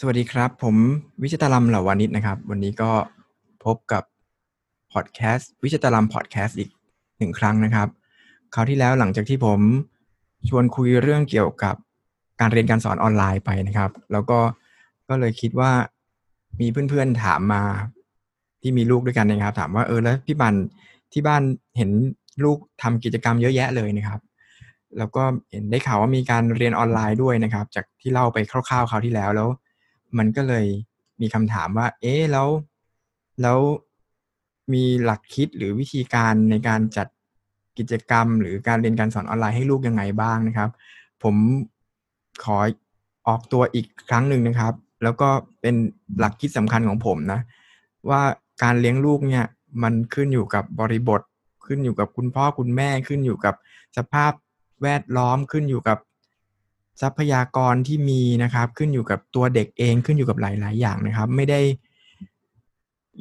สวัสดีครับ ผมวิชตาลัมเหล่าวานิชนะครับ วันนี้ก็พบกับพอดแคสต์วิชตาลัมพอดแคสต์อีกหนึ่งครั้งนะครับ คราวที่แล้วหลังจากที่ผมชวนคุยเรื่องเกี่ยวกับการเรียนการสอนออนไลน์ไปนะครับ แล้วก็ก็เลยคิดว่ามีเพื่อนๆถามมาที่มีลูกด้วยกันนะครับ ถามว่าเออแล้วพี่บันที่บ้านเห็นลูกทำกิจกรรมเยอะแยะเลยนะครับ แล้วก็เห็นได้ข่าวว่ามีการเรียนออนไลน์ด้วยนะครับ จากที่เล่าไปคร่าวๆคราวที่แล้วแล้ว มันก็เลยมีคำถามว่า เอ๊ะแล้วแล้วมีหลักคิดหรือวิธีการในการจัดกิจกรรม หรือการเรียนการสอนออนไลน์ให้ลูกยังไงบ้างนะครับ ผมขอออกตัวอีกครั้งหนึ่งนะครับ แล้วก็เป็นหลักคิดสำคัญของผมนะ ว่าการเลี้ยงลูกเนี่ยมันขึ้นอยู่กับบริบท ขึ้นอยู่กับคุณพ่อคุณแม่ขึ้นอยู่กับสภาพแวดล้อมขึ้นอยู่กับ ทรัพยากรที่มีนะครับ ขึ้นอยู่กับตัวเด็กเองขึ้นอยู่กับหลาย ๆ อย่างนะครับ ไม่ได้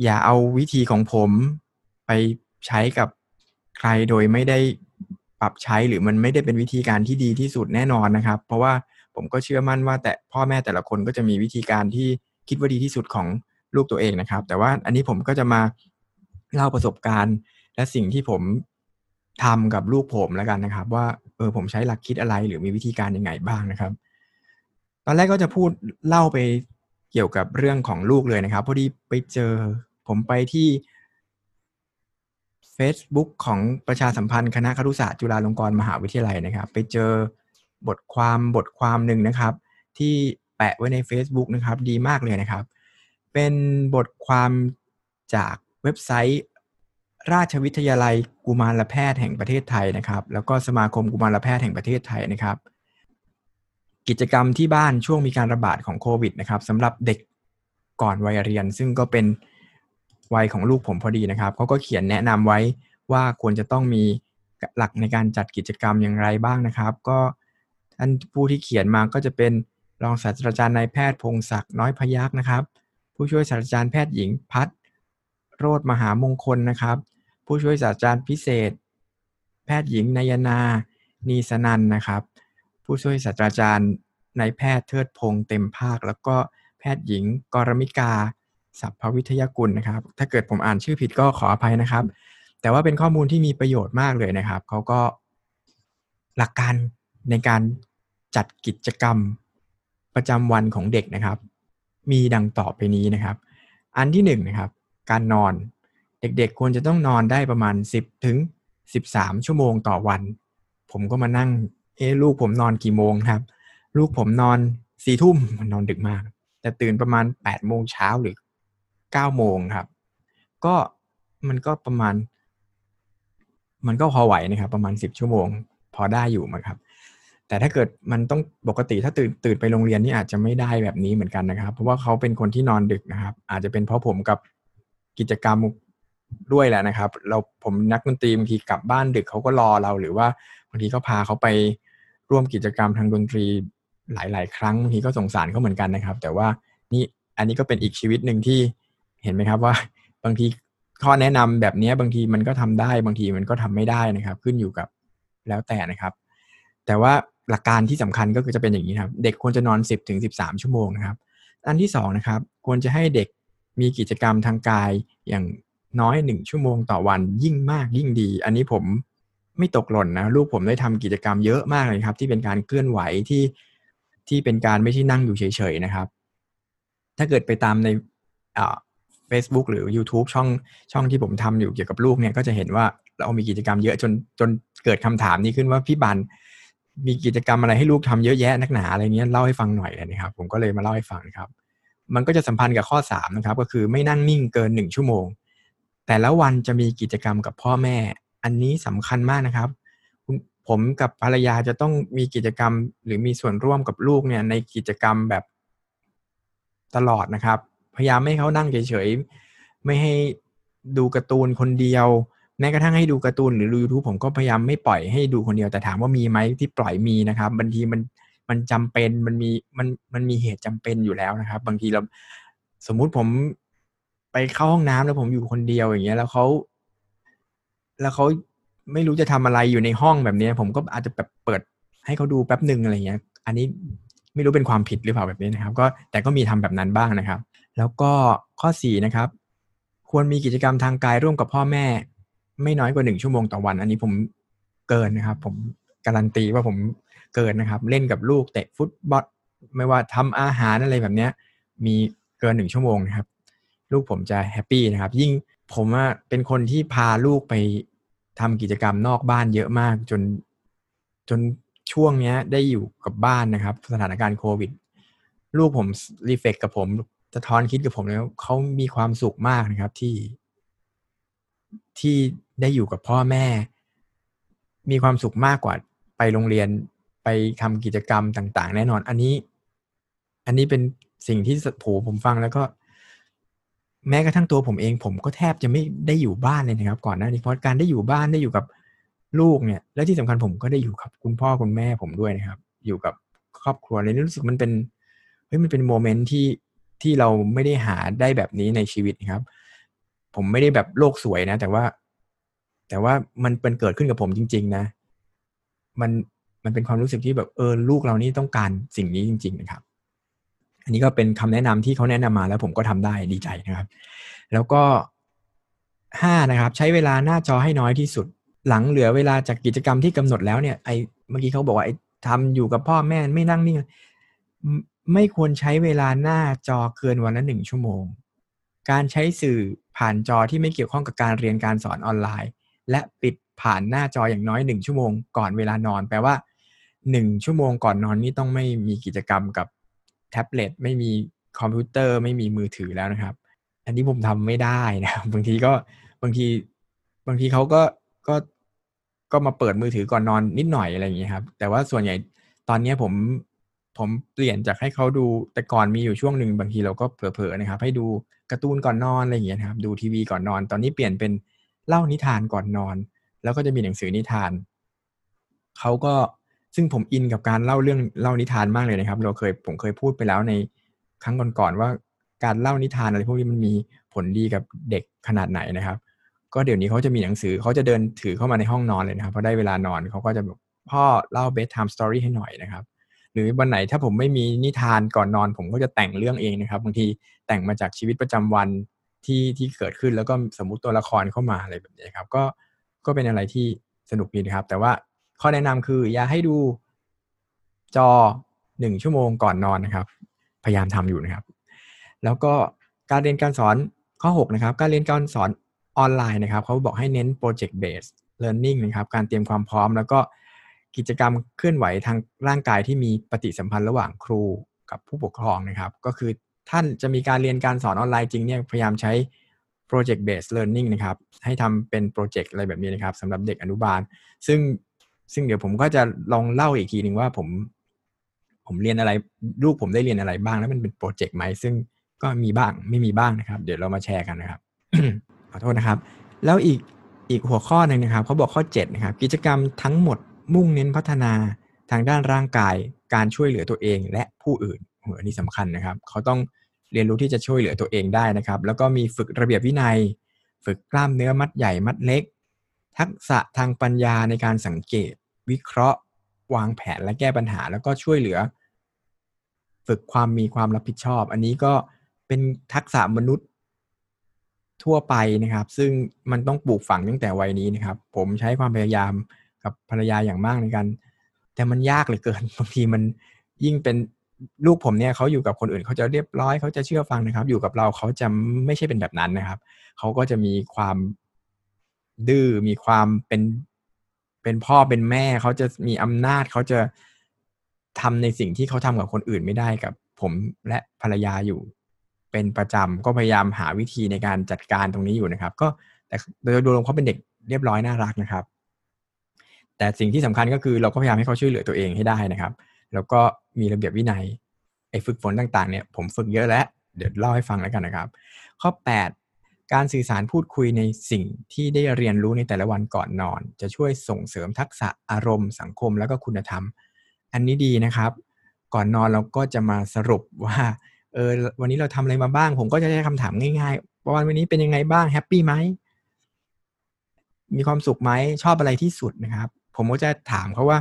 อย่าเอาวิธีของผมไปใช้กับใครโดยไม่ได้ปรับใช้หรือมันไม่ได้เป็นวิธีการที่ดีที่สุดแน่นอนนะครับ เพราะว่าผมก็เชื่อมั่นว่า แต่พ่อแม่แต่ละคนก็จะมีวิธีการที่คิดว่าดีที่สุดของลูกตัวเองนะครับ แต่ว่าอันนี้ผมก็จะมาเล่าประสบการณ์ และสิ่งที่ผม ทำกับลูกผมแล้วกันนะครับ ว่าเออผมใช้หลักคิดอะไรหรือมีวิธีการยังไงบ้างนะครับ ตอนแรกก็จะพูดเล่าไปเกี่ยวกับเรื่องของลูกเลยนะครับพอดีไปเจอผมไปที่ Facebook ของประชาสัมพันธ์คณะครุศาสตร์จุฬาลงกรณ์มหาวิทยาลัยนะครับ ไปเจอบทความบทความหนึ่งนะครับ ที่แปะไว้ใน Facebook นะครับ ดีมากเลยนะครับ เป็นบทความจากเว็บไซต์ ราชวิทยาลัยกุมารแพทย์แห่งประเทศไทยนะครับ แล้วก็สมาคมกุมารแพทย์แห่งประเทศไทยนะครับ กิจกรรมที่บ้านช่วงมีการระบาดของโควิดนะครับสำหรับเด็กก่อนวัยเรียน ซึ่งก็เป็นวัยของลูกผมพอดีนะครับเขาก็เขียนแนะนำไว้ว่าควรจะต้องมีหลักในการจัดกิจกรรมอย่างไรบ้างนะครับ ก็ท่านผู้ที่เขียนมาก็จะเป็นรองศาสตราจารย์นายแพทย์พงศักดิ์น้อยพยักนะครับ ผู้ช่วยศาสตราจารย์แพทย์หญิงพัฒโรธมหามงคลนะครับ ผู้ช่วยศาสตราจารย์พิเศษ แพทย์หญิงนายนานีสนันนะครับ ผู้ช่วยศาสตราจารย์นายแพทย์เทิดพงษ์เต็มภาค แล้วก็แพทย์หญิงกรมิกาสัพพวิทยากุลนะครับ ถ้าเกิดผมอ่านชื่อผิดก็ขออภัยนะครับ แต่ว่าเป็นข้อมูลที่มีประโยชน์มากเลยนะครับเขาก็หลักการในการจัดกิจกรรมประจำวันของเด็กนะครับ มีดังต่อไปนี้นะครับ อันที่หนึ่งนะครับ การนอน เด็กๆ ควรจะต้องนอนได้ประมาณ 10 ถึง 13 ชั่วโมงต่อวัน ผมก็มานั่ง เอ๊ลูกผมนอนกี่โมงครับ ลูกผมนอนสี่ทุ่มมันนอนดึกมาก แต่ตื่นประมาณ8โมงเช้าหรือ9โมงครับ ก็มันก็ประมาณ มันก็พอไหวนะครับ ประมาณ 10 ชั่วโมง พอได้อยู่มั้งครับ แต่ถ้าเกิดมันต้องปกติถ้าตื่นตื่นไปโรงเรียนนี่อาจจะไม่ได้แบบนี้เหมือนกันนะครับ เพราะว่าเขาเป็นคนที่นอนดึกนะครับ อาจจะเป็นเพราะผมกับกิจกรรม ด้วยแหละนะครับ เราผมนักดนตรีบางทีกลับบ้านดึกเขาก็รอเรา หรือว่าบางทีก็พาเขาไปร่วมกิจกรรมทางดนตรีหลาย ๆ ครั้งบางทีก็สงสารเขาเหมือนกันนะครับ แต่ว่านี่อันนี้ก็เป็นอีกชีวิตหนึ่งที่เห็นไหมครับว่า บางทีข้อแนะนำแบบนี้บางทีมันก็ทำได้บางทีมันก็ทำไม่ได้นะครับ ขึ้นอยู่กับแล้วแต่นะครับ แต่ว่าหลักการที่สำคัญก็คือจะเป็นอย่างนี้ครับ เด็กควรจะนอน 10ถึง13 ชั่วโมงนะครับ อันที่2นะครับควรจะให้เด็กมีกิจกรรมทางกายอย่าง น้อยหนึ่งชั่วโมงต่อวันยิ่งมากยิ่งดี อันนี้ผมไม่ตกหล่นนะ ลูกผมได้ทำกิจกรรมเยอะมากเลยครับ ที่เป็นการเคลื่อนไหวที่ที่เป็นการไม่ใช่นั่งอยู่เฉยๆนะครับ ถ้าเกิดไปตามในอ่า Facebook หรือ YouTube ช่องช่องที่ผมทำอยู่เกี่ยวกับลูกเนี่ยก็จะเห็นว่าเรามีกิจกรรมเยอะจนจนเกิดคำถามนี้ขึ้นว่าพี่บันมีกิจกรรมอะไรให้ลูกทำเยอะแยะนักหนาอะไรเงี้ยเล่าให้ฟังหน่อยเลยนะครับ ผมก็เลยมาเล่าให้ฟังครับ มันก็จะสัมพันธ์กับข้อ3นะครับ ก็คือไม่นั่งนิ่งเกิน1ชั่วโมง แต่ละวันจะมีกิจกรรมกับพ่อแม่ อันนี้สำคัญมากนะครับ ผมกับภรรยาจะต้องมีกิจกรรม หรือมีส่วนร่วมกับลูกเนี่ยในกิจกรรมแบบตลอดนะครับ พยายามไม่ให้เขานั่งเฉยๆ ไม่ให้ดูการ์ตูนคนเดียว แม้กระทั่งให้ดูการ์ตูนหรือดูยูทูบผมก็พยายามไม่ปล่อยให้ดูคนเดียว แต่ถามว่ามีไหมที่ปล่อยมีนะครับ บางทีมันมันจำเป็นมันมีมันมันมีเหตุจำเป็นอยู่แล้วนะครับ บางทีเราสมมุติผม ไปเข้าห้องน้ำแล้วผมอยู่คนเดียวอย่างเงี้ย แล้วเขาแล้วเขาไม่รู้จะทำอะไรอยู่ในห้องแบบนี้ผมก็อาจจะแบบเปิดให้เขาดูแป๊บหนึ่งอะไรเงี้ย อันนี้ไม่รู้เป็นความผิดหรือเปล่าแบบนี้นะครับ ก็แต่ก็มีทำแบบนั้นบ้างนะครับ แล้วก็ข้อสี่นะครับ ควรมีกิจกรรมทางกายร่วมกับพ่อแม่ ไม่น้อยกว่าหนึ่งชั่วโมงต่อวัน อันนี้ผมเกินนะครับ ผมการันตีว่าผมเกินนะครับ เล่นกับลูกเตะฟุตบอลไม่ว่าทำอาหารอะไรแบบเนี้ย มีเกินหนึ่งชั่วโมงนะครับ ลูกผมจะแฮปปี้นะครับ ยิ่งผมเป็นคนที่พาลูกไปทำกิจกรรมนอกบ้านเยอะมากจนจนช่วงเนี้ยได้อยู่กับบ้านนะครับ สถานการณ์โควิด ลูกผมรีเฟกกับผมสะท้อนคิดกับผมแล้วเขามีความสุขมากนะครับที่ที่ได้อยู่กับพ่อแม่ มีความสุขมากกว่าไปโรงเรียนไปทำกิจกรรมต่าง ๆ แน่นอน อันนี้ อันนี้เป็นสิ่งที่ผูผมฟังแล้วก็ แม้กระทั่งตัวผมเองผมก็แทบจะไม่ได้อยู่บ้านเลยนะครับ ก่อนหน้านี้เพราะการได้อยู่บ้านได้อยู่กับลูกเนี่ย และที่สำคัญผมก็ได้อยู่กับคุณพ่อคุณแม่ผมด้วยนะครับ อยู่กับครอบครัวเลยรู้สึกมันเป็นเฮ้ยมันเป็นโมเมนต์ที่ที่เราไม่ได้หาได้แบบนี้ในชีวิตครับ ผมไม่ได้แบบโลกสวยนะ แต่ว่า แต่ว่ามันเป็นเกิดขึ้นกับผมจริง ๆ นะ มันมันเป็นความรู้สึกที่แบบเออลูกเรานี่ต้องการสิ่งนี้จริง ๆ นะครับ อันนี้ก็เป็นคำแนะนำที่เขาแนะนำมาแล้วผมก็ทำได้ดีใจนะครับ แล้วก็ห้านะครับ ใช้เวลาหน้าจอให้น้อยที่สุด หลังเหลือเวลาจากกิจกรรมที่กำหนดแล้วเนี่ยไอเมื่อกี้เขาบอกว่าไอทำอยู่กับพ่อแม่ไม่นั่งนิ่งไม่ควรใช้เวลาหน้าจอเกินวันละหนึ่งชั่วโมง การใช้สื่อผ่านจอที่ไม่เกี่ยวข้องกับการเรียนการสอนออนไลน์ และปิดผ่านหน้าจออย่างน้อยหนึ่งชั่วโมงก่อนเวลานอน แปลว่าหนึ่งชั่วโมงก่อนนอนนี่ต้องไม่มีกิจกรรมกับ แท็บเล็ตไม่มีคอมพิวเตอร์ไม่มีมือถือแล้วนะครับ อันนี้ผมทำไม่ได้นะบางทีก็บางทีบางทีเขาก็ก็ก็มาเปิดมือถือก่อนนอนนิดหน่อยอะไรอย่างเงี้ยครับ แต่ว่าส่วนใหญ่ตอนนี้ผมผมเปลี่ยนจากให้เขาดูแต่ก่อนมีอยู่ช่วงหนึ่งบางทีเราก็เผลอๆนะครับ ให้ดูการ์ตูนก่อนนอนอะไรอย่างเงี้ยครับ ดูทีวีก่อนนอน ตอนนี้เปลี่ยนเป็นเล่านิทานก่อนนอน แล้วก็จะมีหนังสือนิทานเขาก็ ซึ่งผมอินกับการเล่าเรื่องเล่านิทานมากเลยนะครับ เราเคยผมเคยพูดไปแล้วในครั้งก่อนๆว่าการเล่านิทานอะไรพวกนี้มันมีผลดีกับเด็กขนาดไหนนะครับ ก็เดี๋ยวนี้เขาจะมีหนังสือเขาจะเดินถือเข้ามาในห้องนอนเลยนะครับพอได้เวลานอนเขาก็จะแบบพ่อเล่า bedtime story ให้หน่อยนะครับ หรือวันไหนถ้าผมไม่มีนิทานก่อนนอน ผมก็จะแต่งเรื่องเองนะครับบางทีแต่งมาจากชีวิตประจำวันที่ที่เกิดขึ้นแล้วก็สมมุติตัวละครเข้ามาอะไรแบบนี้ครับ ก็ก็เป็นอะไรที่สนุกดีนะครับ แต่ว่า ข้อแนะนำคือ อย่าให้ดูจอหนึ่งชั่วโมงก่อนนอนนะครับ พยายามทำอยู่นะครับ แล้วก็การเรียนการสอนข้อ 6 นะครับ การเรียนการสอนออนไลน์นะครับ เขาบอกให้เน้น project based learning นะครับ การเตรียมความพร้อม แล้วก็กิจกรรมเคลื่อนไหวทางร่างกายที่มีปฏิสัมพันธ์ระหว่างครูกับผู้ปกครองนะครับ ก็คือท่านจะมีการเรียนการสอนออนไลน์จริงเนี่ยพยายามใช้ project based learning นะครับ ให้ทำเป็นโปรเจกต์อะไรแบบนี้นะครับสำหรับเด็กอนุบาล ซึ่ง ซึ่งเดี๋ยวผมก็จะลองเล่าอีกทีหนึ่งว่าผม ผมเรียนอะไร ลูกผมได้เรียนอะไรบ้าง แล้วมันเป็นโปรเจกต์ไหม ซึ่งก็มีบ้างไม่มีบ้างนะครับ เดี๋ยวเรามาแชร์กันนะครับขอโทษนะครับ แล้วอีกอีกหัวข้อหนึ่งนะครับเขาบอกข้อ7นะครับ กิจกรรมทั้งหมดมุ่งเน้นพัฒนาทางด้านร่างกายการช่วยเหลือตัวเองและผู้อื่นหัวนี่สำคัญนะครับ เขาต้องเรียนรู้ที่จะช่วยเหลือตัวเองได้นะครับ แล้วก็มีฝึกระเบียบวินัย ฝึกกล้ามเนื้อมัดใหญ่มัดเล็ก ทักษะทางปัญญาในการสังเกต วิเคราะห์ วางแผนและแก้ปัญหา แล้วก็ช่วยเหลือ ฝึกความมีความรับผิดชอบ อันนี้ก็เป็นทักษะมนุษย์ทั่วไปนะครับ ซึ่งมันต้องปลูกฝังตั้งแต่วัยนี้นะครับ ผมใช้ความพยายามกับภรรยาอย่างมากในการแต่มันยากเหลือเกินบางทีมันยิ่งเป็นลูกผมเนี่ยเขาอยู่กับคนอื่นเขาจะเรียบร้อยเขาจะเชื่อฟังนะครับ อยู่กับเราเขาจะไม่ใช่เป็นแบบนั้นนะครับเขาก็จะมีความ ดื้อมีความเป็นเป็นพ่อเป็นแม่เขาจะมีอำนาจเขาจะทำในสิ่งที่เขาทำกับคนอื่นไม่ได้กับ ผมและภรรยาอยู่ เป็นประจำก็พยายามหาวิธีในการจัดการตรงนี้อยู่นะครับ ก็แต่โดยรวมเขาเป็นเด็กเรียบร้อยน่ารักนะครับ แต่สิ่งที่สำคัญก็คือเราก็พยายามให้เขาช่วยเหลือตัวเองให้ได้นะครับ แล้วก็มีระเบียบวินัยไอ้ฝึกฝนต่างๆเนี่ยผมฝึกเยอะแล้ว เดี๋ยวเล่าให้ฟังแล้วกันนะครับ ข้อ 8 การสื่อสารพูดคุยในสิ่งที่ได้เรียนรู้ในแต่ละวันก่อนนอน จะช่วยส่งเสริมทักษะอารมณ์ สังคมแล้วก็คุณธรรม อันนี้ดีนะครับ ก่อนนอนเราก็จะมาสรุปว่าเออวันนี้เราทำอะไรมาบ้าง ผมก็จะใช้คำถามง่ายๆว่าวันนี้เป็นยังไงบ้างแฮปปี้ไหมมีความสุขไหมชอบอะไรที่สุดนะครับ ผมก็จะถามเขาว่า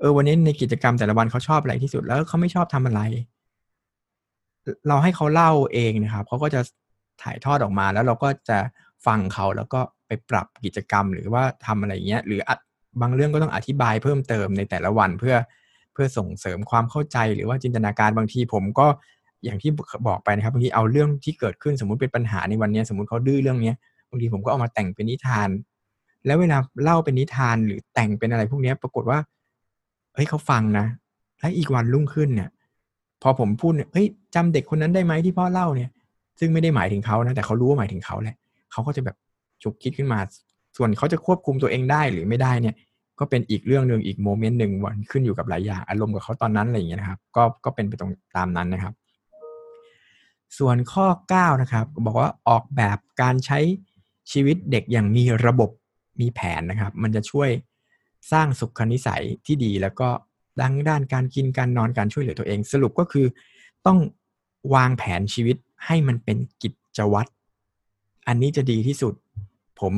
เออ วันนี้ในกิจกรรมแต่ละวันเขาชอบอะไรที่สุด แล้วเขาไม่ชอบทำอะไร เราให้เขาเล่าเองนะครับเขาก็จะ ถ่ายทอดออกมาแล้วเราก็จะฟังเขาแล้วก็ไปปรับกิจกรรม หรือว่าทำอะไรเงี้ยหรือบางเรื่องก็ต้องอธิบายเพิ่มเติมในแต่ละวันเพื่อเพื่อส่งเสริมความเข้าใจหรือว่าจินตนาการบางทีผมก็อย่างที่บอกไปนะครับบางทีเอาเรื่องที่เกิดขึ้นสมมุติเป็นปัญหาในวันนี้สมมติเขาดื้อเรื่องเนี้ยบางทีผมก็เอามาแต่งเป็นนิทาน แล้วเวลาเล่าเป็นนิทานหรือแต่งเป็นอะไรพวกนี้ปรากฏว่าเฮ้ยเขาฟังนะแล้วอีกวันรุ่งขึ้นเนี่ย พอผมพูดเนี่ยเฮ้ยจำเด็กคนนั้นได้ไหมที่พ่อเล่าเนี่ย ซึ่งไม่ได้หมายถึงเขานะแต่เขารู้ว่าหมายถึงเขาแหละเขาก็จะแบบฉุกคิดขึ้นมา ส่วนเขาจะควบคุมตัวเองได้หรือไม่ได้เนี่ย ก็เป็นอีกเรื่องหนึ่งอีกโมเมนต์หนึ่งวันขึ้นอยู่กับหลายอย่างอารมณ์กับเขาตอนนั้นอะไรอย่างเงี้ยนะครับ ก็ก็เป็นไปตรงตามนั้นนะครับ ส่วนข้อ9นะครับบอกว่าออกแบบการใช้ชีวิตเด็กอย่างมีระบบมีแผนนะครับ มันจะช่วยสร้างสุขนิสัยที่ดีแล้วก็ดังด้านการกินการนอนการช่วยเหลือตัวเอง สรุปก็คือต้องวางแผนชีวิต ให้มันเป็นกิจวัตรอันนี้จะดีที่สุด ผม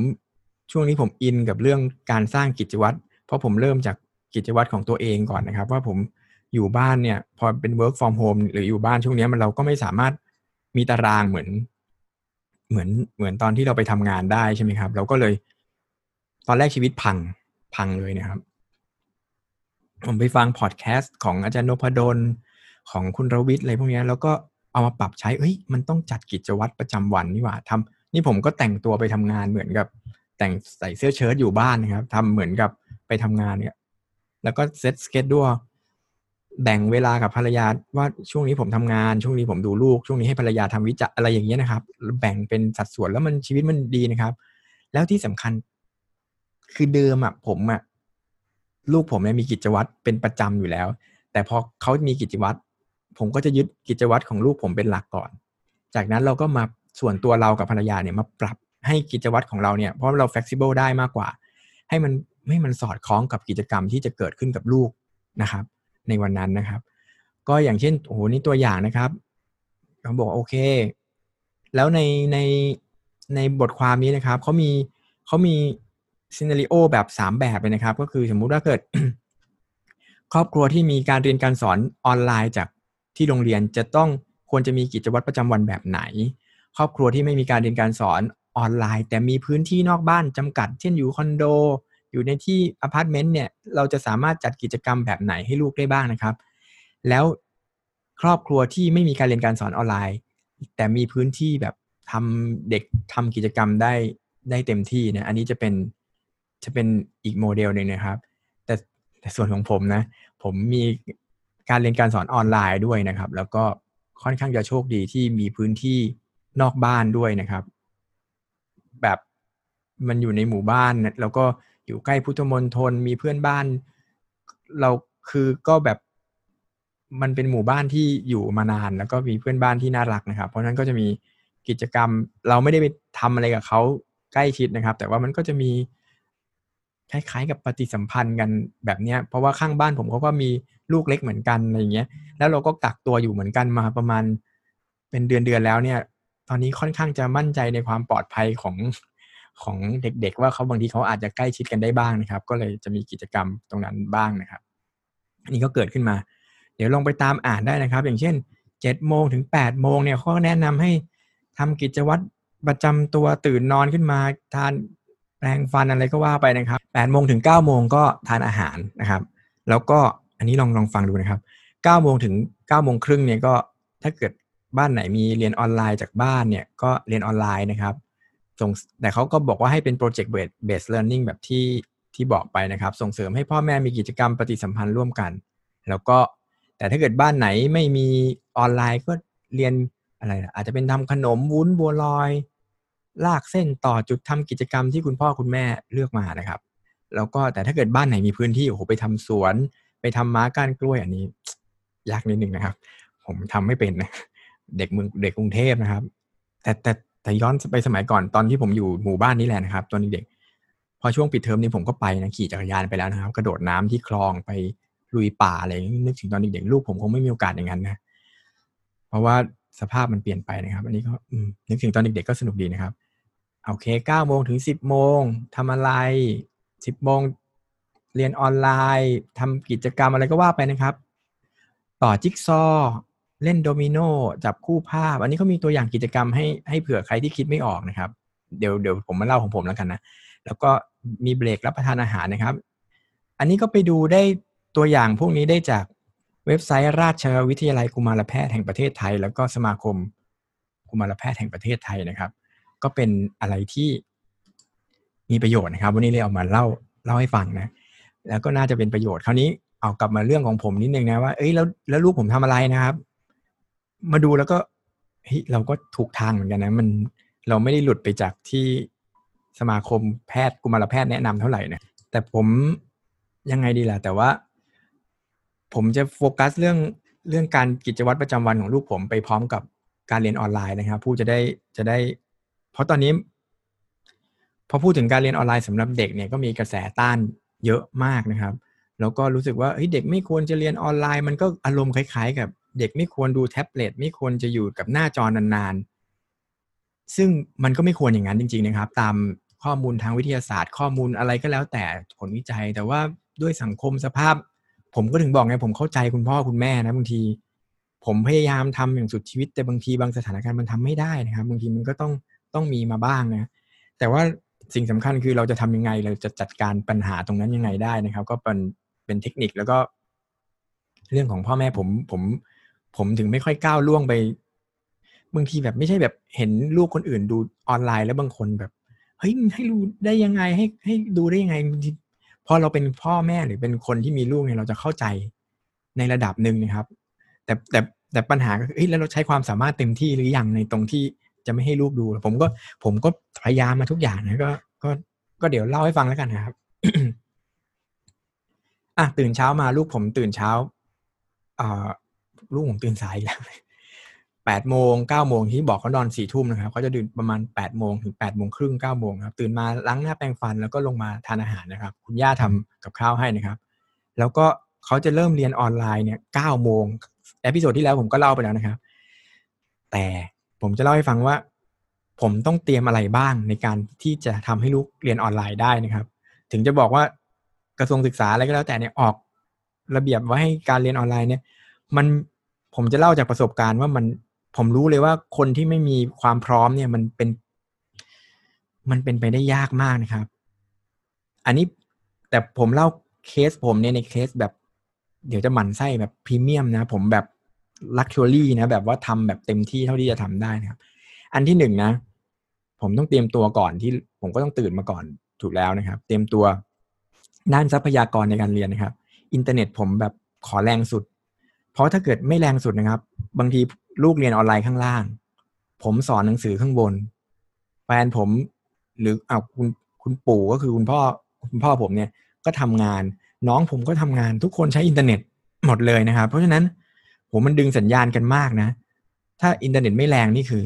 ช่วงนี้ผมอินกับเรื่องการสร้างกิจวัตรเพราะผมเริ่มจากกิจวัตรของตัวเองก่อนนะครับ ว่าผมอยู่บ้านเนี่ยพอเป็น work from home หรืออยู่บ้านช่วงนี้มันเราก็ไม่สามารถมีตารางเหมือนเหมือนเหมือนตอนที่เราไปทำงานได้ใช่ไหมครับ เราก็เลย ตอนแรกชีวิตพังพังเลยนะครับ ผมไปฟังพอดแคสต์ของอาจารย์นพดลของคุณรวิทย์อะไรพวกนี้แล้วก็ เอามาปรับใช้ เอ้ย มันต้องจัดกิจวัตรประจำวันนี่หว่าทำนี่ผมก็แต่งตัวไปทำงานเหมือนกับ แต่งใส่เสื้อเชิ้ตอยู่บ้านนะครับทำเหมือนกับไปทำงานเนี่ย แล้วก็เซตสเกจด้วยแบ่งเวลากับภรรยาว่าช่วงนี้ผมทำงาน ช่วงนี้ผมดูลูก ช่วงนี้ให้ภรรยาทำวิจัยอะไรอย่างเงี้ยนะครับ แบ่งเป็นสัดส่วนแล้วมันชีวิตมันดีนะครับ แล้วที่สำคัญ คือเดิมอะผมอะลูกผมเนี่ยมีกิจวัตรเป็นประจำอยู่แล้ว แต่พอเขามีกิจวัตร ผมก็จะยึดกิจวัตรของลูกผมเป็นหลักก่อน จากนั้นเราก็มาส่วนตัวเรากับภรรยาเนี่ยมาปรับให้กิจวัตรของเราเนี่ยเพราะเรา flexible ได้มากกว่า ให้มันให้มันสอดคล้องกับกิจกรรมที่จะเกิดขึ้นกับลูกนะครับ ในวันนั้นนะครับ ก็อย่างเช่นโอ้โหนี่ตัวอย่างนะครับเขาบอกโอเค แล้วในในในบทความนี้นะครับเขามีเขามี scenario แบบสามแบบเลยนะครับ ก็คือสมมุติว่าเกิด ครอบครัวที่มีการเรียนการสอนออนไลน์จาก ที่โรงเรียนจะต้องควรจะมีกิจวัตรประจำวันแบบไหน ครอบครัวที่ไม่มีการเรียนการสอนออนไลน์ แต่มีพื้นที่นอกบ้านจำกัด เช่นอยู่คอนโด อยู่ในที่อพาร์ตเมนต์เนี่ยเราจะสามารถจัดกิจกรรมแบบไหนให้ลูกได้บ้างนะครับ แล้วครอบครัวที่ไม่มีการเรียนการสอนออนไลน์ แต่มีพื้นที่แบบทำเด็กทำกิจกรรมได้ได้เต็มที่นะอันนี้จะเป็นจะเป็นอีกโมเดลหนึ่งนะครับ แต่แต่ส่วนของผมนะ ผมมี การเรียนการสอนออนไลน์ด้วยนะครับ แล้วก็ค่อนข้างจะโชคดีที่มีพื้นที่นอกบ้านด้วยนะครับ แบบมันอยู่ในหมู่บ้านแล้วก็อยู่ใกล้พุทธมณฑลมีเพื่อนบ้าน เราคือก็แบบมันเป็นหมู่บ้านที่อยู่มานาน แล้วก็มีเพื่อนบ้านที่น่ารักนะครับ เพราะฉะนั้นก็จะมีกิจกรรมเราไม่ได้ไปทำอะไรกับเขาใกล้ชิดนะครับ แต่ว่ามันก็จะมี คล้ายๆ กับปฏิสัมพันธ์กันแบบเนี้ยเพราะว่าข้างบ้านผมเขาก็มีลูกเล็กเหมือนกันอะไรเงี้ย แล้วเราก็กักตัวอยู่เหมือนกันมาประมาณ เป็นเดือนๆแล้วเนี่ย ตอนนี้ค่อนข้างจะมั่นใจในความปลอดภัยของของเด็กๆ ว่าเขาบางทีเขาอาจจะใกล้ชิดกันได้บ้างนะครับ ก็เลยจะมีกิจกรรมตรงนั้นบ้างนะครับอันนี้ก็เกิดขึ้นมา เดี๋ยวลองไปตามอ่านได้นะครับ อย่างเช่นเจ็ดโมงถึงแปดโมงเนี่ยเขาแนะนำให้ทำกิจวัตรประจำตัวตื่นนอนขึ้นมา ทาน ปรงฟันอะไรก็ว่าไปนะครับแปดโมงถึงเก้าโมงก็ทานอาหารนะครับ แล้วก็อันนี้ลองลองฟังดูนะครับเก้าโมงถึงเก้าโมงครึ่งเนี่ยก็ถ้าเกิดบ้านไหนมีเรียนออนไลน์จากบ้านเนี่ยก็เรียนออนไลน์นะครับส่งแต่เขาก็บอกว่าให้เป็น project based based learning แบบที่ที่บอกไปนะครับ ส่งเสริมให้พ่อแม่มีกิจกรรมปฏิสัมพันธ์ร่วมกัน แล้วก็แต่ถ้าเกิดบ้านไหนไม่มีออนไลน์ก็เรียนอะไรอาจจะเป็นทำขนมวุ้นบัวลอย ลากเส้นต่อจุดทำกิจกรรมที่คุณพ่อคุณแม่เลือกมานะครับ แล้วก็แต่ถ้าเกิดบ้านไหนมีพื้นที่โอ้โหไปทำสวน ไปทำม้าก้านกล้วยอันนี้ ยากนิดนึงนะครับ ผมทำไม่เป็นนะเด็กเมืองเด็กกรุงเทพนะครับ แต่แต่แต่ย้อนไปสมัยก่อนตอนที่ผมอยู่หมู่บ้านนี้แหละนะครับ ตอนเด็กพอช่วงปิดเทอมนี้ผมก็ไปนะขี่จักรยานไปแล้วนะครับ กระโดดน้ำที่คลองไปลุยป่าอะไรนึกถึงตอนเด็กๆลูกผมคงไม่มีโอกาสอย่างนั้นนะเพราะว่าสภาพมันเปลี่ยนไปนะครับ อันนี้ก็นึกถึงตอนเด็กๆก็สนุกดีนะครับ โอเคเก้าโมงถึงสิบโมงทำอะไรสิบโมงเรียนออนไลน์ทำกิจกรรมอะไรก็ว่าไปนะครับ ต่อจิ๊กซอเล่นโดมิโนจับคู่ภาพ อันนี้เขามีตัวอย่างกิจกรรมให้ให้เผื่อใครที่คิดไม่ออกนะครับ เดี๋ยวเดี๋ยวผมมาเล่าของผมแล้วกันนะ แล้วก็มีเบรกรับประทานอาหารนะครับ อันนี้ก็ไปดูได้ตัวอย่างพวกนี้ได้จากเว็บไซต์ราชวิทยาลัยกุมารแพทย์แห่งประเทศไทย แล้วก็สมาคมกุมารแพทย์แห่งประเทศไทยนะครับ ก็เป็นอะไรที่มีประโยชน์นะครับ วันนี้เลยเอามาเล่าเล่าให้ฟังนะ แล้วก็น่าจะเป็นประโยชน์คราวนี้เอากลับมาเรื่องของผมนิดนึงนะว่าเอ้ยแล้วแล้วลูกผมทำอะไรนะครับ มาดูแล้วก็เฮ้ยเราก็ถูกทางเหมือนกันนะ มันเราไม่ได้หลุดไปจากที่สมาคมแพทย์กุมารแพทย์แนะนำเท่าไหร่นะแต่ผมยังไงดีล่ะ แต่ว่า ผมจะโฟกัสเรื่องเรื่องการกิจวัตรประจำวันของลูกผมไปพร้อมกับการเรียนออนไลน์นะครับ ผู้จะได้จะได้ เพราะตอนนี้ พอพูดถึงการเรียนออนไลน์สำหรับเด็กเนี่ยก็มีกระแสต้านเยอะมากนะครับ แล้วก็รู้สึกว่าเฮ้ยเด็กไม่ควรจะเรียนออนไลน์ มันก็อารมณ์คล้ายๆ กับ เด็กไม่ควรดูแท็บเล็ตไม่ควรจะอยู่กับหน้าจอนานๆ ซึ่งมันก็ไม่ควรอย่างนั้นจริง ๆ นะครับ ตามข้อมูลทางวิทยาศาสตร์ ข้อมูลอะไรก็แล้วแต่ผลวิจัย แต่ว่าด้วยสังคมสภาพ ผมก็ถึงบอกไงผมเข้าใจคุณพ่อคุณแม่นะบางที ผมพยายามทำอย่างสุดชีวิตแต่บางทีบางสถานการณ์มันทำไม่ได้นะครับ บางทีมันก็ต้อง ต้องมีมาบ้างนะแต่ว่าสิ่งสำคัญคือเราจะทำยังไง เราจะจัดการปัญหาตรงนั้นยังไงได้นะครับ ก็เป็นเป็นเทคนิคแล้วก็ เรื่องของพ่อแม่ผมผม ผมถึงไม่ค่อยก้าวล่วงไปบางทีแบบไม่ใช่แบบเห็นลูกคนอื่นดูออนไลน์แล้วบางคนแบบเฮ้ยให้รู้ได้ยังไงให้ให้ดูได้ยังไงบางทีพอเราเป็นพ่อแม่หรือเป็นคนที่มีลูกเนี่ยเราจะเข้าใจในระดับหนึ่งนะครับ แต่แต่แต่ปัญหาก็คือแล้วเราใช้ความสามารถเต็มที่หรือยังในตรงที่ จะไม่ให้ลูกดู ผมก็ผมก็พยายามมาทุกอย่างนะก็ก็ก็เดี๋ยวเล่าให้ฟังแล้วกันนะครับอะตื่นเช้ามาลูกผมตื่นเช้าอ่าลูกผมตื่นสายแล้วแปดโมงเก้าโมงที่บอกเขานอนสี่ทุ่มนะครับเขาจะดื่นประมาณแปดโมงถึงแปดโมงครึ่งเก้าโมงครับตื่นมาล้างหน้าแปรงฟันแล้วก็ลงมาทานอาหารนะครับ คุณย่าทำกับข้าวให้นะครับ แล้วก็เขาจะเริ่มเรียนออนไลน์เนี่ยเก้าโมง episode ที่แล้วผมก็เล่าไปแล้วนะครับ แต่ ผมจะเล่าให้ฟังว่า ผมต้องเตรียมอะไรบ้างในการที่จะทำให้ลูกเรียนออนไลน์ได้นะครับ ถึงจะบอกว่ากระทรวงศึกษาอะไรก็แล้วแต่เนี่ยออกระเบียบไว้ให้การเรียนออนไลน์เนี่ย มันผมจะเล่าจากประสบการณ์ว่ามันผมรู้เลยว่าคนที่ไม่มีความพร้อมเนี่ยมันเป็น มันเป็นไปได้ยากมากนะครับ อันนี้แต่ผมเล่าเคสผมเนี่ยในเคสแบบ เดี๋ยวจะหมั่นไส้แบบพรีเมียมนะ ผมแบบ luxury นะแบบว่าทำแบบเต็มที่เท่าที่จะทำได้นะครับ อันที่หนึ่งนะ ผมต้องเตรียมตัวก่อนที่ผมก็ต้องตื่นมาก่อนถูกแล้วนะครับ เตรียมตัวด้านทรัพยากรในการเรียนนะครับ อินเทอร์เน็ตผมแบบขอแรงสุด เพราะถ้าเกิดไม่แรงสุดนะครับ บางทีลูกเรียนออนไลน์ข้างล่าง ผมสอนหนังสือข้างบน แฟนผมหรือเอาคุณคุณปู่ก็คือคุณพ่อคุณพ่อผมเนี่ยก็ทำงาน น้องผมก็ทำงานทุกคนใช้อินเทอร์เน็ตหมดเลยนะครับ เพราะฉะนั้น ผมมันดึงสัญญาณกันมากนะ ถ้าอินเทอร์เน็ตไม่แรงนี่คือ